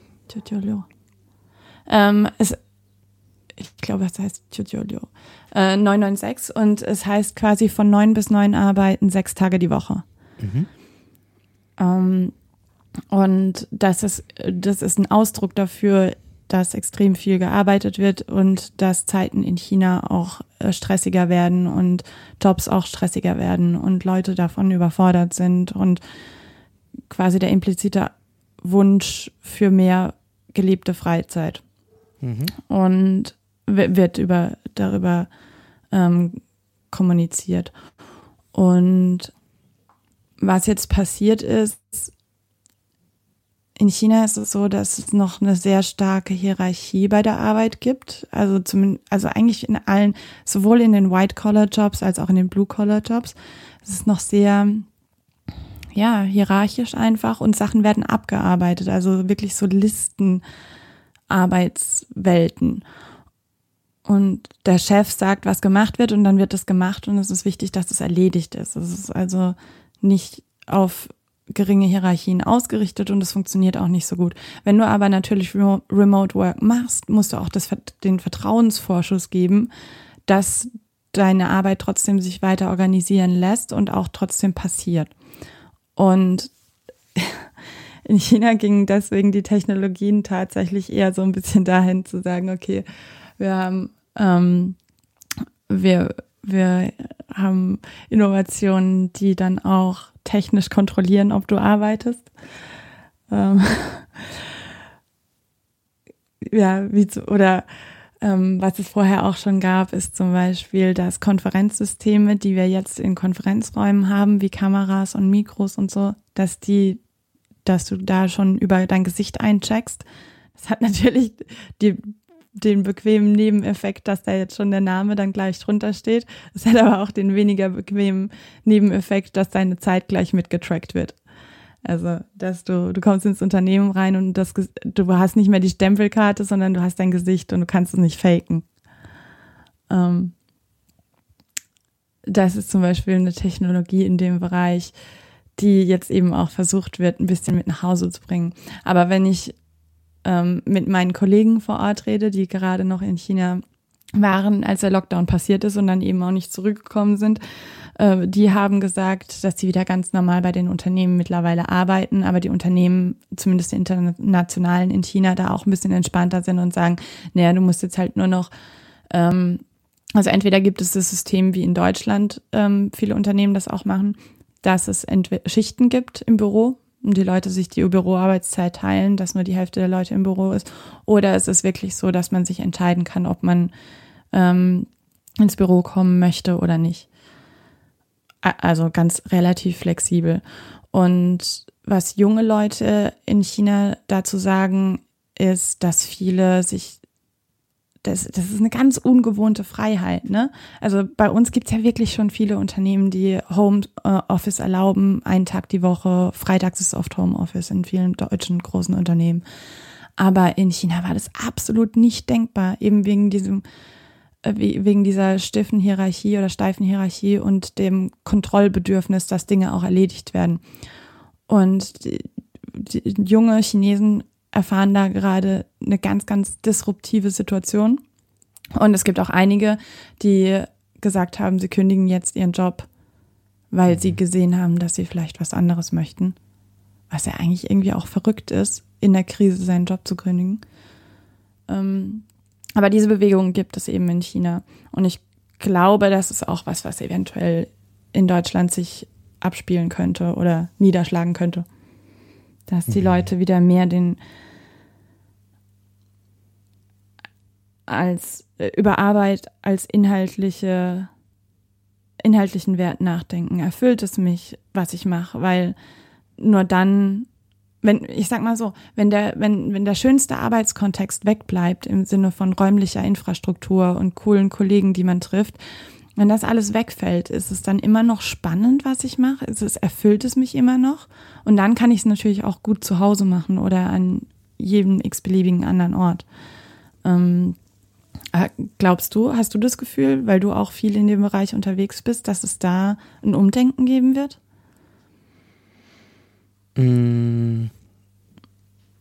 Ähm, es, ich glaube, es heißt äh, 996 und es heißt quasi von neun bis neun arbeiten, sechs Tage die Woche. Mhm. Ähm, und das ist, das ist ein Ausdruck dafür, dass extrem viel gearbeitet wird und dass Zeiten in China auch äh, stressiger werden und Jobs auch stressiger werden und Leute davon überfordert sind und quasi der implizite Wunsch für mehr gelebte Freizeit. Mhm. Und wird über, darüber ähm, kommuniziert. Und was jetzt passiert ist, in China ist es so, dass es noch eine sehr starke Hierarchie bei der Arbeit gibt. Also zumindest, also eigentlich in allen, sowohl in den White-Collar-Jobs als auch in den Blue-Collar-Jobs. Es ist noch sehr, ja, hierarchisch einfach und Sachen werden abgearbeitet. Also wirklich so Listen, Arbeitswelten. Und der Chef sagt, was gemacht wird und dann wird es gemacht und es ist wichtig, dass es erledigt ist. Es ist also nicht auf geringe Hierarchien ausgerichtet und es funktioniert auch nicht so gut. Wenn du aber natürlich Remote Work machst, musst du auch das, den Vertrauensvorschuss geben, dass deine Arbeit trotzdem sich weiter organisieren lässt und auch trotzdem passiert. Und in China gingen deswegen die Technologien tatsächlich eher so ein bisschen dahin zu sagen, okay, wir haben, ähm, wir, wir haben Innovationen, die dann auch technisch kontrollieren, ob du arbeitest. Ähm, ja, wie zu, oder ähm, was es vorher auch schon gab, ist zum Beispiel, dass Konferenzsysteme, die wir jetzt in Konferenzräumen haben, wie Kameras und Mikros und so, dass die, dass du da schon über dein Gesicht eincheckst. Das hat natürlich die den bequemen Nebeneffekt, dass da jetzt schon der Name dann gleich drunter steht. Es hat aber auch den weniger bequemen Nebeneffekt, dass deine Zeit gleich mitgetrackt wird. Also, dass du, du kommst ins Unternehmen rein und das, du hast nicht mehr die Stempelkarte, sondern du hast dein Gesicht und du kannst es nicht faken. Ähm, das ist zum Beispiel eine Technologie in dem Bereich, die jetzt eben auch versucht wird, ein bisschen mit nach Hause zu bringen. Aber wenn ich ähm, mit meinen Kollegen vor Ort rede, die gerade noch in China waren, als der Lockdown passiert ist und dann eben auch nicht zurückgekommen sind. Äh, die haben gesagt, dass sie wieder ganz normal bei den Unternehmen mittlerweile arbeiten, aber die Unternehmen, zumindest die internationalen in China, da auch ein bisschen entspannter sind und sagen, naja, du musst jetzt halt nur noch ähm, also entweder gibt es das System wie in Deutschland, ähm, viele Unternehmen das auch machen, dass es Schichten gibt im Büro, die Leute sich die Büroarbeitszeit teilen, dass nur die Hälfte der Leute im Büro ist. Oder ist es wirklich so, dass man sich entscheiden kann, ob man ähm, ins Büro kommen möchte oder nicht. Also ganz relativ flexibel. Und was junge Leute in China dazu sagen, ist, dass viele sich das, das ist eine ganz ungewohnte Freiheit. Ne? Also bei uns gibt's ja wirklich schon viele Unternehmen, die Homeoffice erlauben, einen Tag die Woche. Freitags ist oft Homeoffice in vielen deutschen großen Unternehmen. Aber in China war das absolut nicht denkbar, eben wegen diesem äh, wegen dieser stiffen Hierarchie oder steifen Hierarchie und dem Kontrollbedürfnis, dass Dinge auch erledigt werden. Und die, die junge Chinesen erfahren da gerade eine ganz, ganz disruptive Situation. Und es gibt auch einige, die gesagt haben, sie kündigen jetzt ihren Job, weil sie mhm. gesehen haben, dass sie vielleicht was anderes möchten. Was ja eigentlich irgendwie auch verrückt ist, in der Krise seinen Job zu kündigen. Ähm, aber diese Bewegung gibt es eben in China. Und ich glaube, das ist auch was, was eventuell in Deutschland sich abspielen könnte oder niederschlagen könnte. Dass die mhm. Leute wieder mehr den als äh, über Arbeit als inhaltliche inhaltlichen Wert nachdenken. Erfüllt es mich, was ich mache, weil nur dann wenn ich sag mal so, wenn der wenn wenn der schönste Arbeitskontext wegbleibt im Sinne von räumlicher Infrastruktur und coolen Kollegen, die man trifft, wenn das alles wegfällt, ist es dann immer noch spannend, was ich mache? Ist es erfüllt es mich immer noch? Und dann kann ich es natürlich auch gut zu Hause machen oder an jedem x-beliebigen anderen Ort. Ähm, äh, glaubst du, hast du das Gefühl, weil du auch viel in dem Bereich unterwegs bist, dass es da ein Umdenken geben wird? Mm,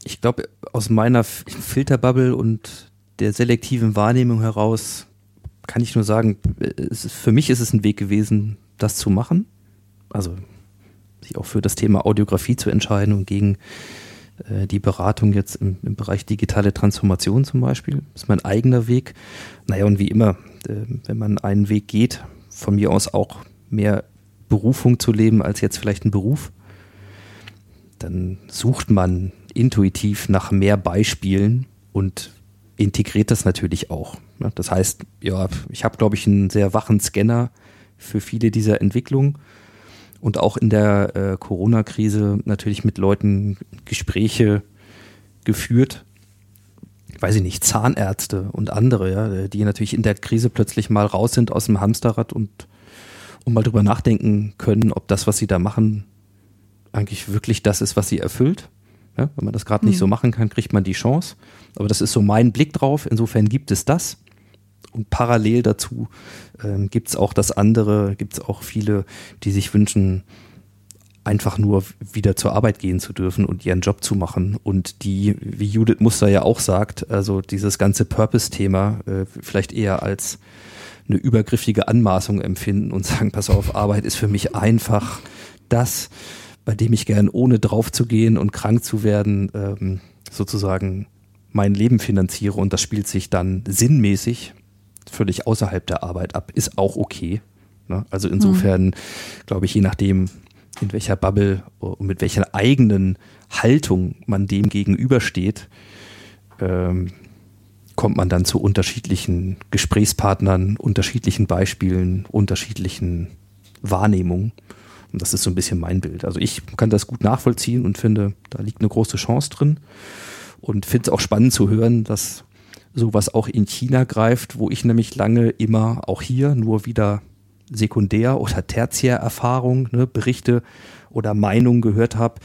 ich glaube, aus meiner Filterbubble und der selektiven Wahrnehmung heraus kann ich nur sagen, ist, für mich ist es ein Weg gewesen, das zu machen. Also sich auch für das Thema Audiografie zu entscheiden und gegen Äh, die Beratung jetzt im, im, Bereich digitale Transformation zum Beispiel ist mein eigener Weg. Naja, und wie immer, äh, wenn man einen Weg geht, von mir aus auch mehr Berufung zu leben als jetzt vielleicht ein Beruf, dann sucht man intuitiv nach mehr Beispielen und integriert das natürlich auch. Ne? Das heißt, ja, ich habe, glaube ich, einen sehr wachen Scanner für viele dieser Entwicklungen und auch in der äh, Corona-Krise natürlich mit Leuten Gespräche geführt. Weiß ich nicht, Zahnärzte und andere, ja, die natürlich in der Krise plötzlich mal raus sind aus dem Hamsterrad und, und mal drüber nachdenken können, ob das, was sie da machen, eigentlich wirklich das ist, was sie erfüllt. Ja, wenn man das gerade nicht mhm. so machen kann, kriegt man die Chance. Aber das ist so mein Blick drauf. Insofern gibt es das. Und parallel dazu ähm, gibt es auch das andere, gibt es auch viele, die sich wünschen, einfach nur wieder zur Arbeit gehen zu dürfen und ihren Job zu machen. Und die, wie Judith Muster ja auch sagt, also dieses ganze Purpose-Thema äh, vielleicht eher als eine übergriffige Anmaßung empfinden und sagen, pass auf, Arbeit ist für mich einfach das, bei dem ich gern ohne drauf zu gehen und krank zu werden, ähm, sozusagen mein Leben finanziere und das spielt sich dann sinnmäßig völlig außerhalb der Arbeit ab, ist auch okay. Ne? Also insofern, mhm. glaube ich, je nachdem, in welcher Bubble und mit welcher eigenen Haltung man dem gegenübersteht, ähm, kommt man dann zu unterschiedlichen Gesprächspartnern, unterschiedlichen Beispielen, unterschiedlichen Wahrnehmungen. Und das ist so ein bisschen mein Bild. Also ich kann das gut nachvollziehen und finde, da liegt eine große Chance drin. Und finde es auch spannend zu hören, dass sowas auch in China greift, wo ich nämlich lange immer auch hier nur wieder Sekundär- oder Tertiärerfahrung, ne, Berichte oder Meinungen gehört habe,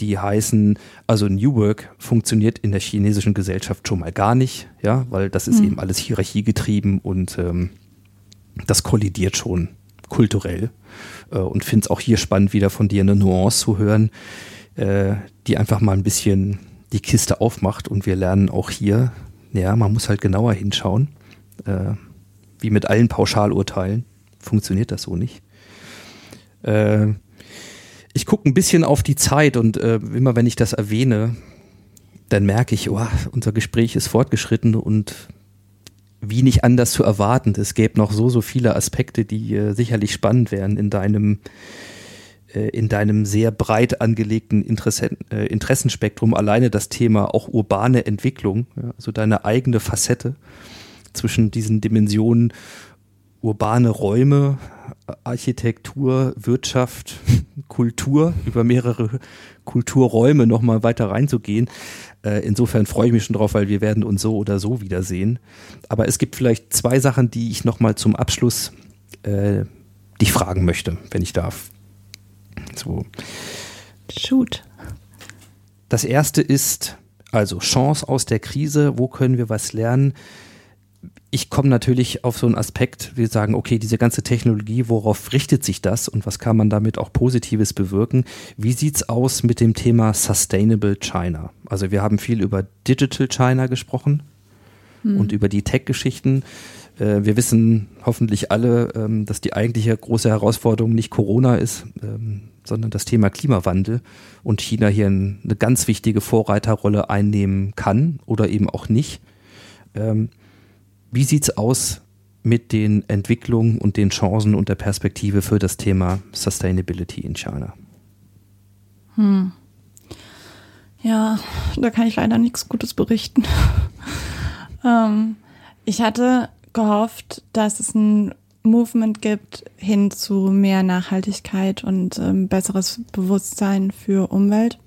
die heißen, also New Work funktioniert in der chinesischen Gesellschaft schon mal gar nicht, ja, weil das ist mhm. eben alles hierarchiegetrieben und ähm, das kollidiert schon kulturell. Äh, und finde es auch hier spannend, wieder von dir eine Nuance zu hören, äh, die einfach mal ein bisschen die Kiste aufmacht und wir lernen auch hier, ja, man muss halt genauer hinschauen. Äh, wie mit allen Pauschalurteilen funktioniert das so nicht. Äh, ich gucke ein bisschen auf die Zeit und äh, immer wenn ich das erwähne, dann merke ich, oh, unser Gespräch ist fortgeschritten und wie nicht anders zu erwarten. Es gäbe noch so, so viele Aspekte, die äh, sicherlich spannend wären in deinem in deinem sehr breit angelegten Interessen, äh, Interessenspektrum alleine das Thema auch urbane Entwicklung, ja, also deine eigene Facette zwischen diesen Dimensionen urbane Räume, Architektur, Wirtschaft, Kultur, über mehrere Kulturräume nochmal weiter reinzugehen. Äh, insofern freue ich mich schon drauf, weil wir werden uns so oder so wiedersehen. Aber es gibt vielleicht zwei Sachen, die ich nochmal zum Abschluss äh, dich fragen möchte, wenn ich darf. So. Shoot. Das erste ist also Chance aus der Krise. Wo können wir was lernen? Ich komme natürlich auf so einen Aspekt, wir sagen, okay, diese ganze Technologie, worauf richtet sich das und was kann man damit auch Positives bewirken? Wie sieht es aus mit dem Thema Sustainable China? Also wir haben viel über Digital China gesprochen hm. und über die Tech-Geschichten. Äh, wir wissen hoffentlich alle, ähm, dass die eigentliche große Herausforderung nicht Corona ist, ähm, sondern das Thema Klimawandel und China hier eine ganz wichtige Vorreiterrolle einnehmen kann oder eben auch nicht. Ähm, wie sieht es aus mit den Entwicklungen und den Chancen und der Perspektive für das Thema Sustainability in China? Hm. Ja, da kann ich leider nichts Gutes berichten. ähm, ich hatte gehofft, dass es ein Movement gibt hin zu mehr Nachhaltigkeit und ähm, besseres Bewusstsein für Umwelt.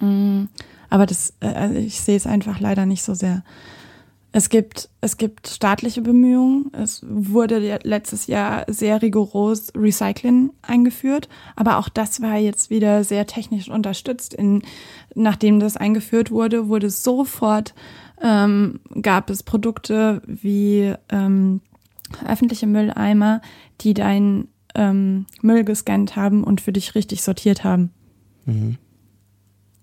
Mm, aber das, äh, also ich sehe es einfach leider nicht so sehr. Es gibt, es gibt staatliche Bemühungen. Es wurde letztes Jahr sehr rigoros Recycling eingeführt. Aber auch das war jetzt wieder sehr technisch unterstützt. In, nachdem das eingeführt wurde, wurde sofort ähm, gab es Produkte wie ähm, öffentliche Mülleimer, die deinen ähm, Müll gescannt haben und für dich richtig sortiert haben. Mhm.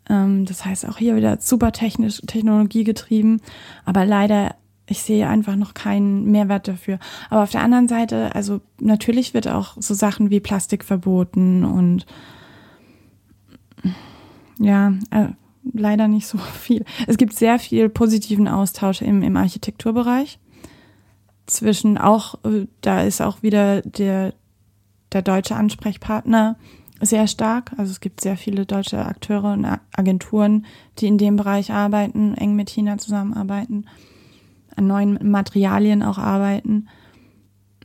Ähm, das heißt auch hier wieder super technisch, technologiegetrieben, aber leider, ich sehe einfach noch keinen Mehrwert dafür. Aber auf der anderen Seite, also natürlich wird auch so Sachen wie Plastik verboten und ja, äh, leider nicht so viel. Es gibt sehr viel positiven Austausch im, im Architekturbereich. Zwischen auch, äh, da ist auch wieder der, der deutsche Ansprechpartner sehr stark. Also es gibt sehr viele deutsche Akteure und Agenturen, die in dem Bereich arbeiten, eng mit China zusammenarbeiten, an neuen Materialien auch arbeiten.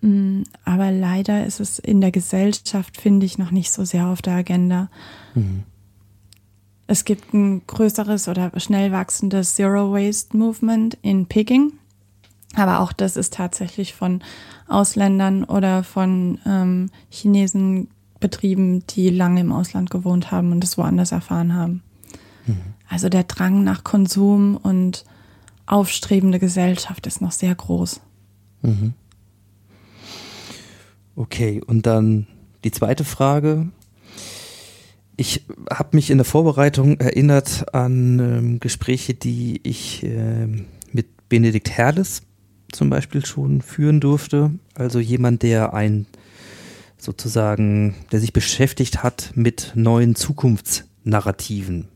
Mm, aber leider ist es in der Gesellschaft, finde ich, noch nicht so sehr auf der Agenda. Mhm. Es gibt ein größeres oder schnell wachsendes Zero Waste Movement in Peking. Aber auch das ist tatsächlich von Ausländern oder von ähm, Chinesen betrieben, die lange im Ausland gewohnt haben und es woanders erfahren haben. Mhm. Also der Drang nach Konsum und aufstrebende Gesellschaft ist noch sehr groß. Mhm. Okay, und dann die zweite Frage. Ich habe mich in der Vorbereitung erinnert an ähm, Gespräche, die ich äh, mit Benedikt Herles zum Beispiel schon führen durfte. Also jemand, der ein sozusagen, der sich beschäftigt hat mit neuen Zukunftsnarrativen.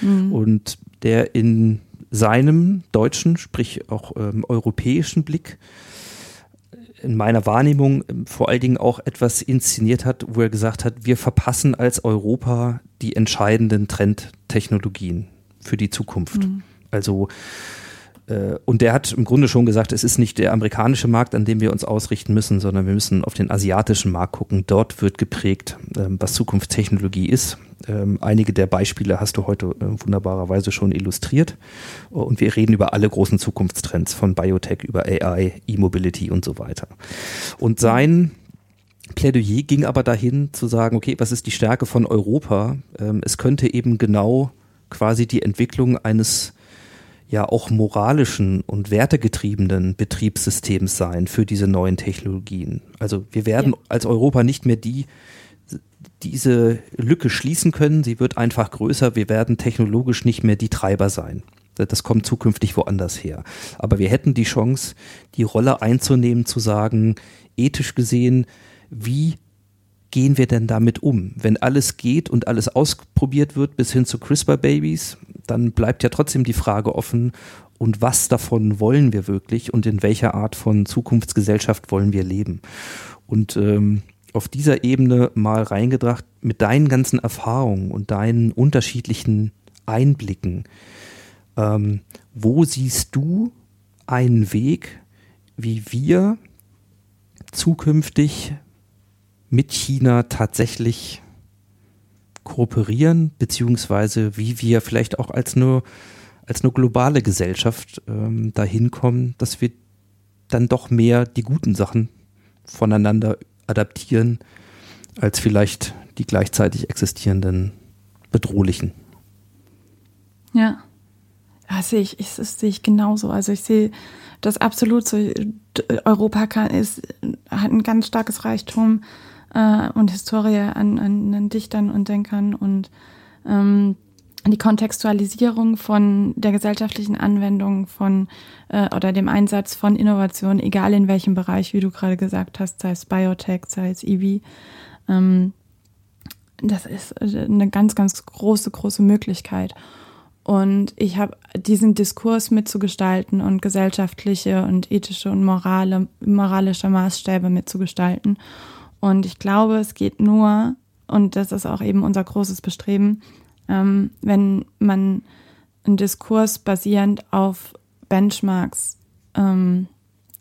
Mhm. Und der in seinem deutschen, sprich auch ähm, europäischen Blick in meiner Wahrnehmung ähm, vor allen Dingen auch etwas inszeniert hat, wo er gesagt hat, wir verpassen als Europa die entscheidenden Trendtechnologien für die Zukunft. Mhm. Also und der hat im Grunde schon gesagt, es ist nicht der amerikanische Markt, an dem wir uns ausrichten müssen, sondern wir müssen auf den asiatischen Markt gucken. Dort wird geprägt, ähm, was Zukunftstechnologie ist. Ähm, einige der Beispiele hast du heute äh, wunderbarerweise schon illustriert. Und wir reden über alle großen Zukunftstrends, von Biotech über AI, E-Mobility und so weiter. Und sein Plädoyer ging aber dahin zu sagen, okay, was ist die Stärke von Europa? Ähm, es könnte eben genau quasi die Entwicklung eines ja auch moralischen und wertegetriebenen Betriebssystems sein für diese neuen Technologien. Also wir werden ja. als Europa nicht mehr die diese Lücke schließen können. Sie wird einfach größer. Wir werden technologisch nicht mehr die Treiber sein. Das kommt zukünftig woanders her. Aber wir hätten die Chance, die Rolle einzunehmen, zu sagen, ethisch gesehen, wie gehen wir denn damit um? Wenn alles geht und alles ausprobiert wird bis hin zu CRISPR-Babys, dann bleibt ja trotzdem die Frage offen, und was davon wollen wir wirklich und in welcher Art von Zukunftsgesellschaft wollen wir leben? Und ähm, auf dieser Ebene mal reingedacht, mit deinen ganzen Erfahrungen und deinen unterschiedlichen Einblicken, ähm, wo siehst du einen Weg, wie wir zukünftig mit China tatsächlich kooperieren, beziehungsweise wie wir vielleicht auch als nur als eine globale Gesellschaft ähm, dahin kommen, dass wir dann doch mehr die guten Sachen voneinander adaptieren, als vielleicht die gleichzeitig existierenden bedrohlichen. Ja. Ja, sehe ich, ich, das sehe ich genauso. Also ich sehe das absolut so. Europa kann, ist, hat ein ganz starkes Reichtum äh, und Historie an, an, an, Dichtern und Denkern und ähm, die Kontextualisierung von der gesellschaftlichen Anwendung von äh, oder dem Einsatz von Innovation, egal in welchem Bereich, wie du gerade gesagt hast, sei es Biotech, sei es EV, ähm, das ist äh, eine ganz, ganz große, große Möglichkeit. Und ich habe diesen Diskurs mitzugestalten und gesellschaftliche und ethische und morale, moralische Maßstäbe mitzugestalten. Und ich glaube, es geht nur, und das ist auch eben unser großes Bestreben, ähm, wenn man einen Diskurs basierend auf Benchmarks ähm,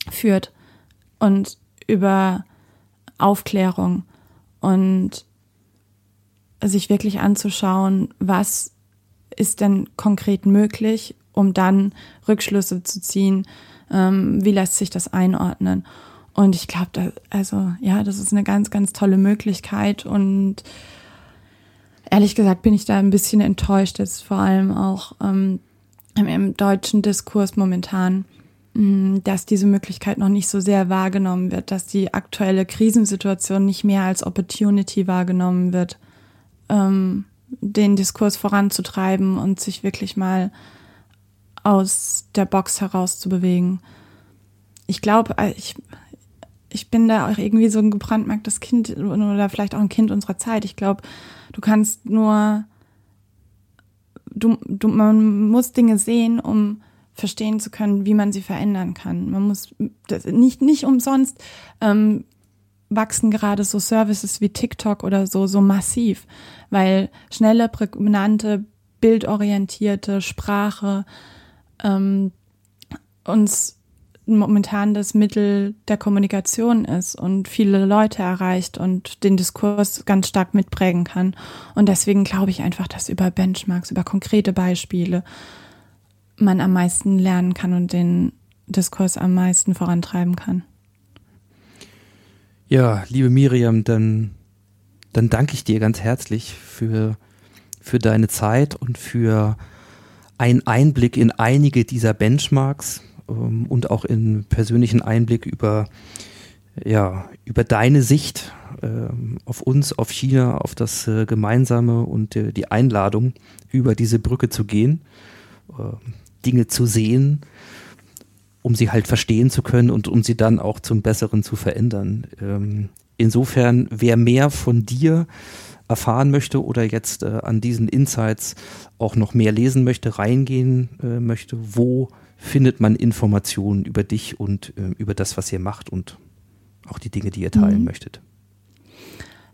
führt und über Aufklärung und sich wirklich anzuschauen, was ist denn konkret möglich, um dann Rückschlüsse zu ziehen, ähm, wie lässt sich das einordnen. Und ich glaube, also ja, das ist eine ganz, ganz tolle Möglichkeit und ehrlich gesagt bin ich da ein bisschen enttäuscht, jetzt vor allem auch ähm, im, deutschen Diskurs momentan, mm, dass diese Möglichkeit noch nicht so sehr wahrgenommen wird, dass die aktuelle Krisensituation nicht mehr als Opportunity wahrgenommen wird, ähm, den Diskurs voranzutreiben und sich wirklich mal aus der Box heraus zu bewegen. Ich glaube, äh, ich, ich bin da auch irgendwie so ein gebrandmarktes Kind oder vielleicht auch ein Kind unserer Zeit. Ich glaube, du kannst nur du, du, man muss Dinge sehen, um verstehen zu können, wie man sie verändern kann. Man muss das, nicht, nicht umsonst ähm, wachsen gerade so Services wie TikTok oder so so massiv, weil schnelle, prägnante, bildorientierte Sprache ähm, uns momentan das Mittel der Kommunikation ist und viele Leute erreicht und den Diskurs ganz stark mitprägen kann. Und deswegen glaube ich einfach, dass über Benchmarks, über konkrete Beispiele man am meisten lernen kann und den Diskurs am meisten vorantreiben kann. Ja, liebe Miriam, dann, dann danke ich dir ganz herzlich für, für deine Zeit und für einen Einblick in einige dieser Benchmarks ähm, und auch in persönlichen Einblick über, ja, über deine Sicht ähm, auf uns, auf China, auf das äh, Gemeinsame und äh, die Einladung, über diese Brücke zu gehen, äh, Dinge zu sehen, um sie halt verstehen zu können und um sie dann auch zum Besseren zu verändern. Ähm, insofern, wer mehr von dir erfahren möchte oder jetzt äh, an diesen Insights auch noch mehr lesen möchte, reingehen äh, möchte, wo findet man Informationen über dich und äh, über das, was ihr macht und auch die Dinge, die ihr teilen mhm. möchtet?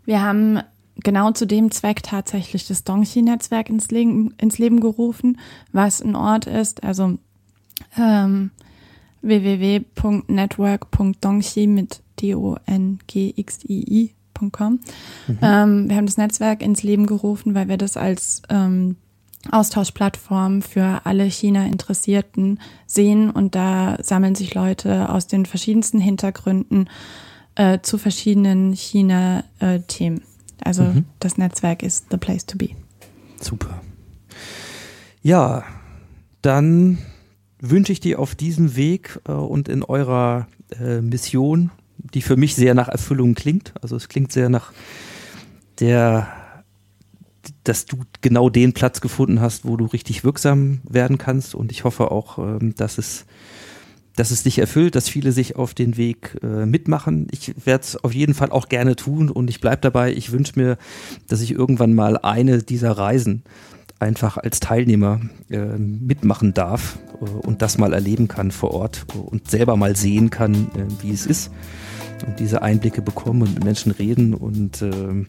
Wir haben genau zu dem Zweck tatsächlich das Dongxi-Netzwerk ins Leben, ins Leben gerufen, was ein Ort ist, also ähm, www.network.dongxi mit D-O-N-G-X-I-I.com. Mhm. Ähm, wir haben das Netzwerk ins Leben gerufen, weil wir das als ähm, Austauschplattform für alle China-Interessierten sehen und da sammeln sich Leute aus den verschiedensten Hintergründen äh, zu verschiedenen China-Themen. also mhm. das Netzwerk ist the place to be. Super. Ja, dann wünsche ich dir auf diesem Weg äh, und in eurer äh, Mission, die für mich sehr nach Erfüllung klingt. Also es klingt sehr nach der, dass du genau den Platz gefunden hast, wo du richtig wirksam werden kannst. Und ich hoffe auch, ähm, dass es dass es dich erfüllt, dass viele sich auf den Weg äh, mitmachen. Ich werde es auf jeden Fall auch gerne tun und ich bleibe dabei. Ich wünsche mir, dass ich irgendwann mal eine dieser Reisen einfach als Teilnehmer äh, mitmachen darf äh, und das mal erleben kann vor Ort und selber mal sehen kann, äh, wie es ist und diese Einblicke bekommen und mit Menschen reden. Und ähm,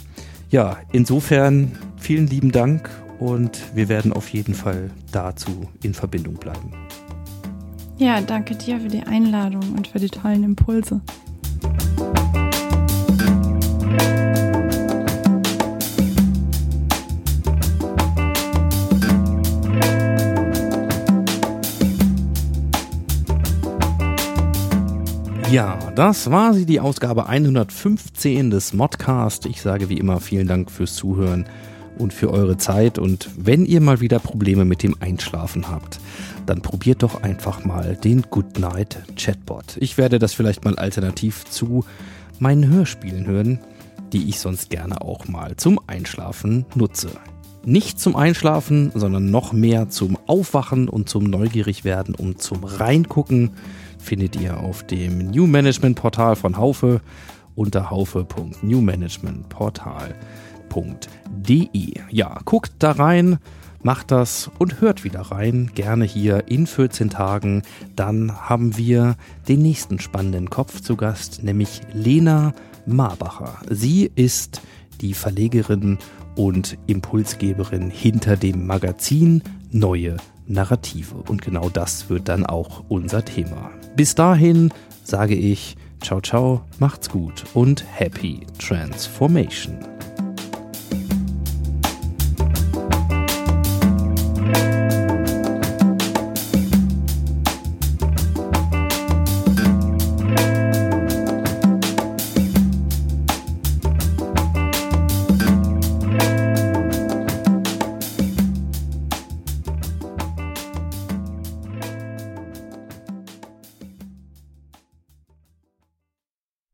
ja, insofern vielen lieben Dank und wir werden auf jeden Fall dazu in Verbindung bleiben. Ja, danke dir für die Einladung und für die tollen Impulse. Ja, das war sie, die Ausgabe 115 des Modcast. Ich sage wie immer vielen Dank fürs Zuhören und für eure Zeit. Und wenn ihr mal wieder Probleme mit dem Einschlafen habt, dann probiert doch einfach mal den Goodnight Chatbot. Ich werde das vielleicht mal alternativ zu meinen Hörspielen hören, die ich sonst gerne auch mal zum Einschlafen nutze. Nicht zum Einschlafen, sondern noch mehr zum Aufwachen und zum Neugierigwerden und zum Reingucken findet ihr auf dem New Management Portal von Haufe unter haufe.newmanagementportal.de. Ja, guckt da rein, macht das und hört wieder rein. Gerne hier in 14 Tagen. Dann haben wir den nächsten spannenden Kopf zu Gast, nämlich Lena Marbacher. Sie ist die Verlegerin und Impulsgeberin hinter dem Magazin Neue Narrative. Und genau das wird dann auch unser Thema. Bis dahin sage ich ciao ciao, macht's gut und happy transformation.